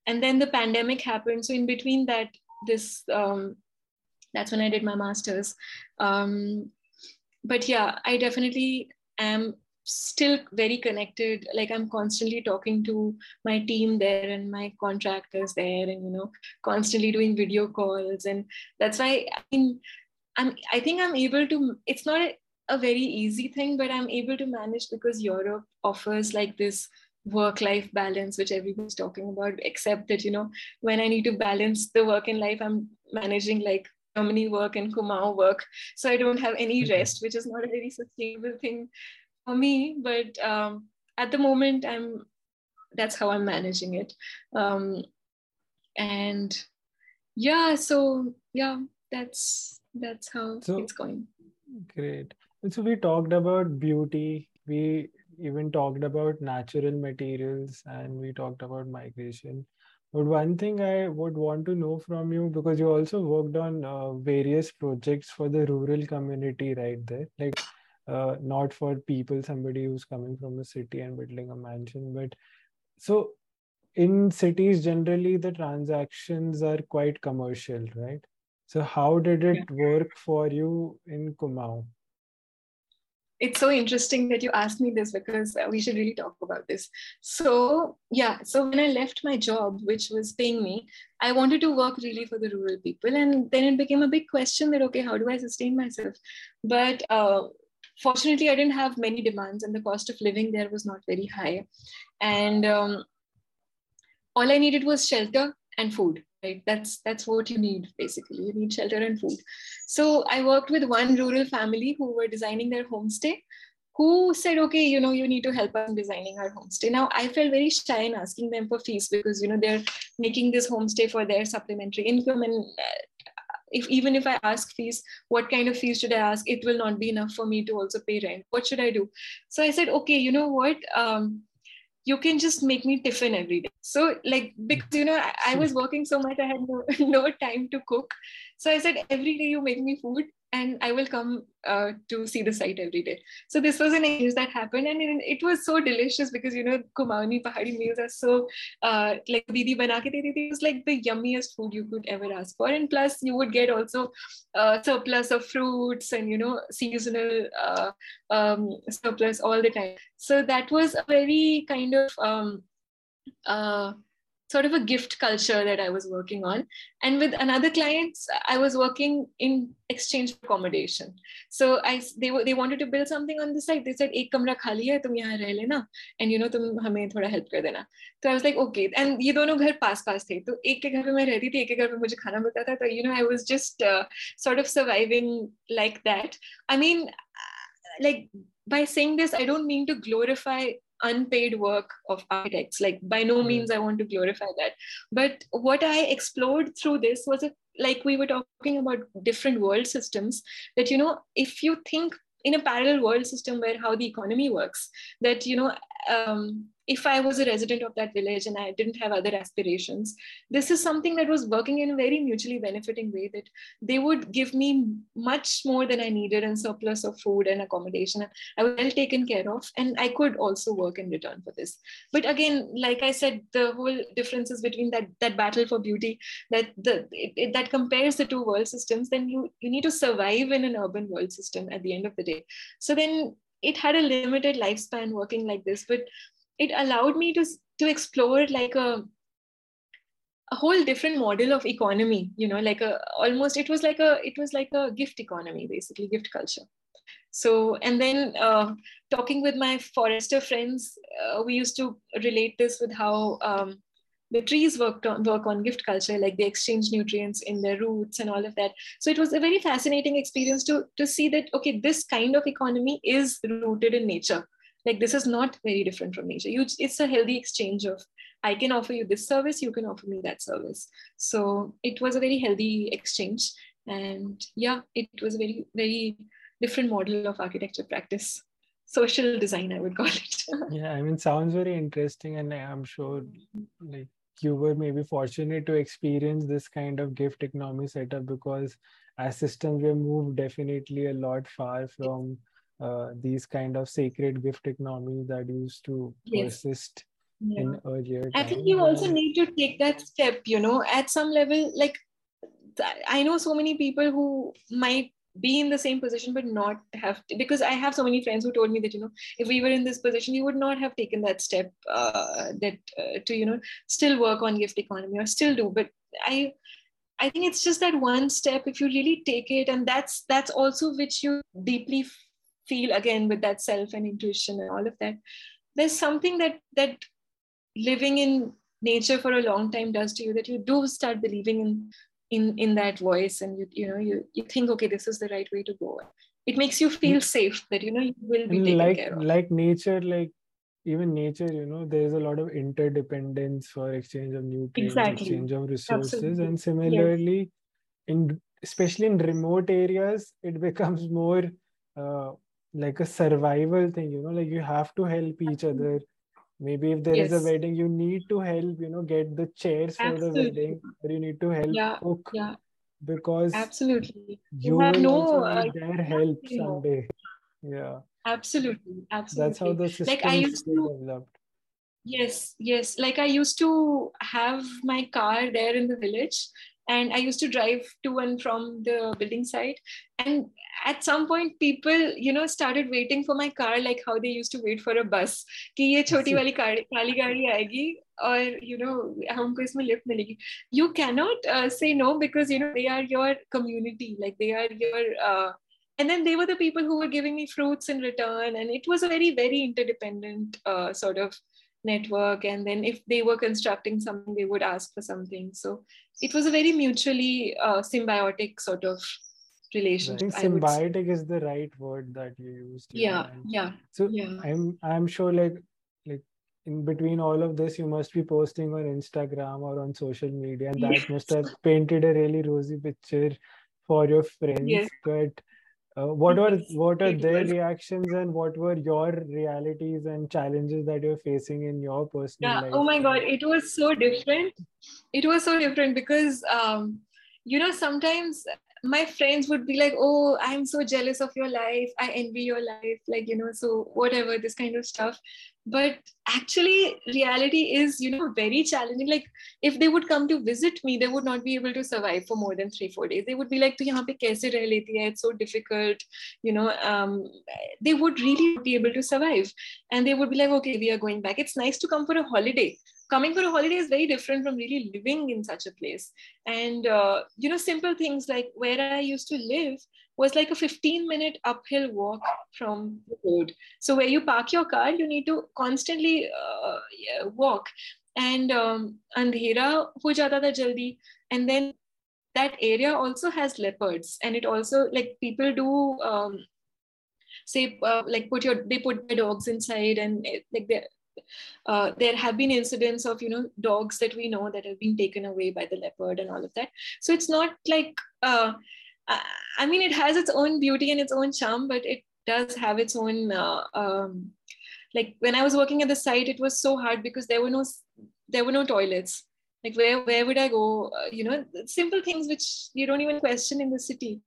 and then the pandemic happened. So in between that, this um, that's when I did my master's. Um, but yeah, I definitely am still very connected. Like I'm constantly talking to my team there and my contractors there, and you know, constantly doing video calls. And that's why I mean, I'm I think I'm able to. It's not a, a very easy thing, but I'm able to manage because Europe offers like this work life balance which everyone's talking about except that you know when i need to balance the work and life i'm managing like Germany work and Kumaon work. So I don't have any rest, which is not a very sustainable thing for me. But um, at the moment, I'm that's how I'm managing it. Um, and yeah, so yeah, that's that's how so, it's going. Great. So we talked about beauty. We even talked about natural materials, and we talked about migration. But one thing I would want to know from you, because you also worked on uh, various projects for the rural community right there, like uh, not for people, somebody who's coming from a city and building a mansion, but so in cities generally the transactions are quite commercial, right? So how did it work for you in Kumaon it's so interesting that you asked me this because we should really talk about this. So, yeah, so when I left my job, which was paying me, I wanted to work really for the rural people. And then it became a big question that, okay, how do I sustain myself? But uh, fortunately, I didn't have many demands, and the cost of living there was not very high. And um, all I needed was shelter and food right? That's that's what you need basically. You need shelter and food. So i worked with one rural family who were designing their homestay who said okay you know you need to help us in designing our homestay. Now i felt very shy in asking them for fees because you know they're making this homestay for their supplementary income and uh, if even if i ask fees what kind of fees should i ask? It will not be enough for me to also pay rent. What should i do? So i said okay you know what? Um, you can just make me tiffin every day. So like because you know I, I, was working so much i had no, *laughs* no time to cook. So i said every day you make me food and I will come uh, to see the site every day. So this was an exchange that happened, and it, was so delicious because you know Kumaoni Pahadi meals are so uh, like Didi bana ke it was like the yummiest food you could ever ask for, and plus you would get also uh, surplus of fruits and you know seasonal uh, um, surplus all the time. So that was a very kind of um, uh, sort of a gift culture that I was working on. And with another clients, I was working in exchange for accommodation. So I they they wanted to build something on the site. They said, "एक कमरा खाली है, तुम यहाँ रह लेना, and you know तुम हमें थोड़ा help कर देना." So I was like, "Okay." And ये दोनों घर पास पास थे, तो एक के घर पे मैं रहती थी, एक के घर पे मुझे खाना मिलता था. So you know I was just uh, sort of surviving like that. I mean, like by saying this, I don't mean to glorify unpaid work of architects like by no hmm. means i want to glorify that but what i explored through this was a, like we were talking about different world systems that you know if you think in a parallel world system where how the economy works that you know um, if I was a resident of that village and I didn't have other aspirations, this is something that was working in a very mutually benefiting way that they would give me much more than I needed and surplus of food and accommodation. I was well taken care of and I could also work in return for this. But again, like I said, the whole differences between that, that battle for beauty, that the it, it, that compares the two world systems, then you, you need to survive in an urban world system at the end of the day. So then it had a limited lifespan working like this, but it allowed me to to explore like a a whole different model of economy you know like a almost it was like a it was like a gift economy basically gift culture. So and then uh, talking with my forester friends uh, we used to relate this with how um, the trees worked on work on gift culture like they exchange nutrients in their roots and all of that. So it was a very fascinating experience to to see that okay this kind of economy is rooted in nature like this is not very different from nature. You, it's a healthy exchange of i can offer you this service you can offer me that service. So it was a very healthy exchange. And yeah it was a very very different model of architecture practice. Social design i would call it. *laughs* Yeah i mean sounds very interesting. And i'm sure like you were maybe fortunate to experience this kind of gift economy setup because as systems we moved definitely a lot far from uh, these kind of sacred gift economies that used to yes. persist yeah. in earlier i think you also need to take that step you know at some level like i know so many people who might be in the same position but not have to, because i have so many friends who told me that you know if we were in this position you would not have taken that step uh, that uh, to you know still work on gift economy or still do but i i think it's just that one step if you really take it and that's that's also which you deeply feel again with that self and intuition and all of that there's something that that living in nature for a long time does to you that you do start believing in in in that voice and you you know you you think okay this is the right way to go it makes you feel safe that you know you will be taken like care of. like nature like even nature you know there's a lot of interdependence for exchange of nutrients exactly. exchange of resources Absolutely. and similarly yes. in especially in remote areas it *laughs* becomes more uh, like a survival thing you know like you have to help each other maybe if there yes. is a wedding you need to help you know get the chairs Absolutely. for the wedding or you need to help yeah. cook yeah. because Absolutely. you, you will no, uh, their help someday yeah Absolutely. Absolutely. That's how the system like I used to, developed. Yes, yes. Like I used to have my car there in the village and i used to drive to and from the building site and at some point people you know started waiting for my car like how they used to wait for a bus. ki ye choti wali kali gaadi aayegi or you know humko isme lift milegi you cannot uh, say no because you know they are your community like they are your uh, and then they were the people who were giving me fruits in return. And it was a very very interdependent uh, sort of network and then if they were constructing something they would ask for something so it was a very mutually uh, symbiotic sort of relationship I think symbiotic is the right word that you used yeah yeah so yeah. i'm i'm sure like like in between all of this you must be posting on instagram or on social media and that yes. must have painted a really rosy picture for your friends yes. but uh, what were *laughs* what are their reactions and what were your realities and challenges that you're facing in your personal yeah. life? oh my god it was so different. It was so different because um, you know sometimes my friends would be like oh i'm so jealous of your life. I envy your life like you know so whatever this kind of stuff but actually reality is you know very challenging. Like if they would come to visit me they would not be able to survive for more than 3 4 days. They would be like to pe kaise reh it's so difficult. You know um, they would really be able to survive. And they would be like okay we are going back. It's nice to come for a holiday. Coming for a holiday is very different from really living in such a place. And uh, you know simple things like where i used to live was like a 15 minute uphill walk from the road. So where you park your car you need to constantly uh, walk. And um, andhera jaldi. And then that area also has leopards. And it also like people do um, say uh, like put your they put their dogs inside and like they uh, there have been incidents of you know dogs that we know that have been taken away by the leopard and all of that. So it's not like uh, i mean it has its own beauty and its own charm but it does have its own uh, um, like when i was working at the site it was so hard because there were no there were no toilets like where where would i go uh, you know simple things which you don't even question in the city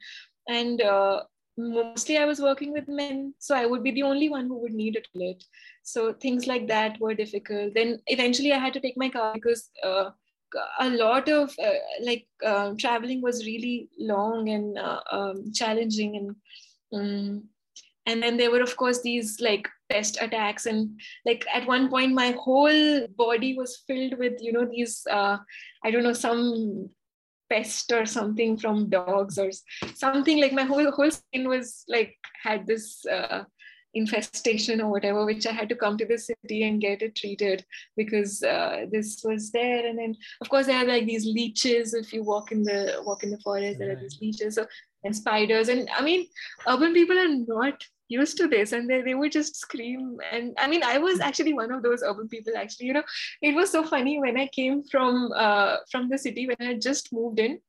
and uh, mostly I was working with men, so I would be the only one who would need a toilet. So things like that were difficult. Then eventually I had to take my car because uh, a lot of uh, like uh, traveling was really long and uh, um, challenging and um, and then there were of course these like pest attacks and like at one point my whole body was filled with you know these uh, i don't know some pest or something from dogs or something like my whole whole skin was like had this uh, infestation or whatever which i had to come to the city and get it treated because uh, this was there. And then of course there are like these leeches if you walk in the walk in the forest there are these leeches so, and spiders. And i mean urban people are not used to this and they, they would just scream. And i mean i was actually one of those urban people actually. You know it was so funny when i came from uh, from the city when i just moved in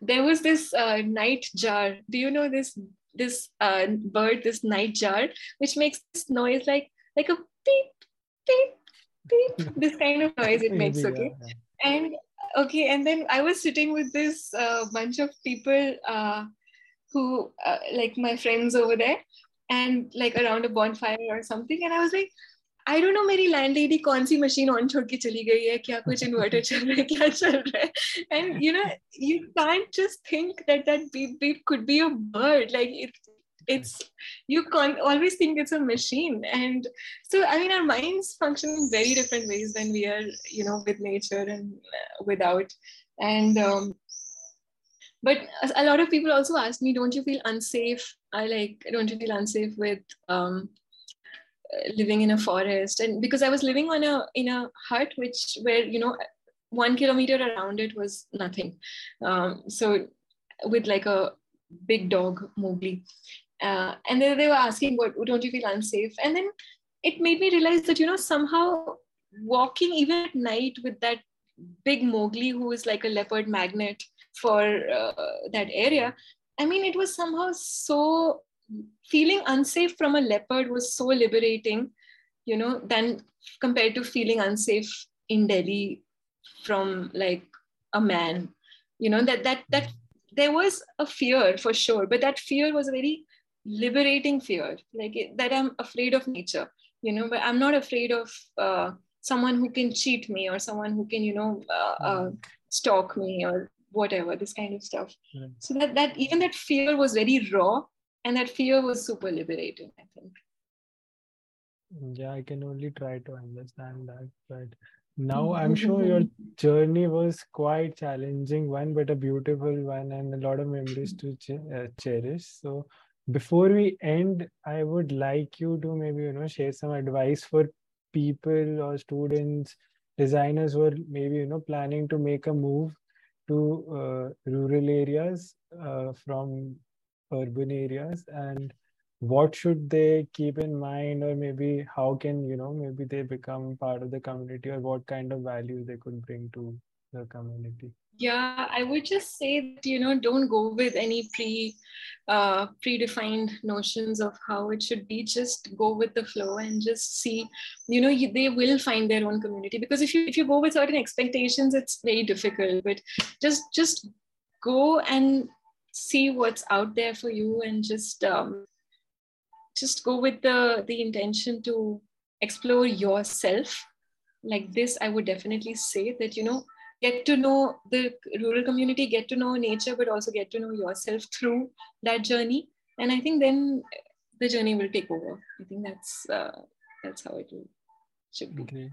there was this uh, night jar. Do you know this this uh, bird, this nightjar, which makes this noise like like a beep beep beep. *laughs* this kind of noise it makes. Okay, and okay, and then I was sitting with this uh, bunch of people uh, who uh, like my friends over there, and like around a bonfire or something, and I was like I don't know मेरी landlady कौन सी machine on छोड़ के चली गई है क्या कुछ इन्वर्टर चल रहा है *laughs* क्या चल रहा है and you know you can't just think that that beep beep could be a bird like it it's you can always think it's a machine and so i mean our minds function in very different ways when we are you know with nature and uh, without and um, but a lot of people also ask me don't you feel unsafe i like don't you feel unsafe with um, living in a forest. And because i was living on a in a hut which where you know one kilometer around it was nothing. Um, so with like a big dog mowgli. Uh, and then they were asking what don't you feel unsafe? And then it made me realize that you know somehow walking even at night with that big mowgli who is like a leopard magnet for uh, that area i mean it was somehow so feeling unsafe from a leopard was so liberating, you know, than compared to feeling unsafe in Delhi from like a man. You know, that that that there was a fear for sure, but that fear was a very liberating fear, like it, that I'm afraid of nature, you know, but I'm not afraid of uh, someone who can cheat me or someone who can, you know, uh, uh, stalk me or whatever, this kind of stuff. So that that even that fear was very raw, and that fear was super liberating i think. Yeah i can only try to understand that but now i'm *laughs* sure your journey was quite challenging one but a beautiful one and a lot of memories to ch- uh, cherish. So before we end i would like you to maybe you know share some advice for people or students designers who are maybe you know planning to make a move to uh, rural areas uh, from urban areas and what should they keep in mind or maybe how can you know maybe they become part of the community or what kind of value they could bring to the community? Yeah i would just say that you know don't go with any pre uh, predefined notions of how it should be. Just go with the flow and just see you know they will find their own community. Because if you if you go with certain expectations it's very difficult. But just just go and see what's out there for you and just um, just go with the the intention to explore yourself. Like this i would definitely say that you know get to know the rural community get to know nature but also get to know yourself through that journey. And i think then the journey will take over. I think that's uh, that's how it will, should be. Great.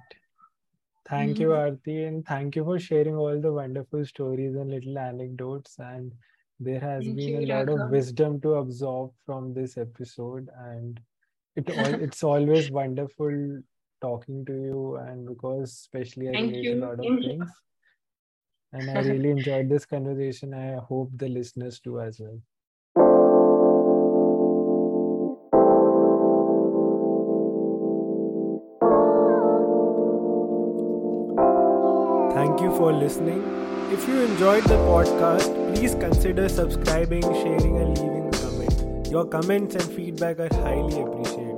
Thank mm-hmm. you aarti and thank you for sharing all the wonderful stories and little anecdotes. And there has Thank been a lot of wisdom to absorb from this episode and it *laughs* it's always wonderful talking to you and because especially i Thank a lot of Thank things you. and i *laughs* really enjoyed this conversation. I hope the listeners do as well for listening. If you enjoyed the podcast, please consider subscribing, sharing, and leaving a comment. Your comments and feedback are highly appreciated.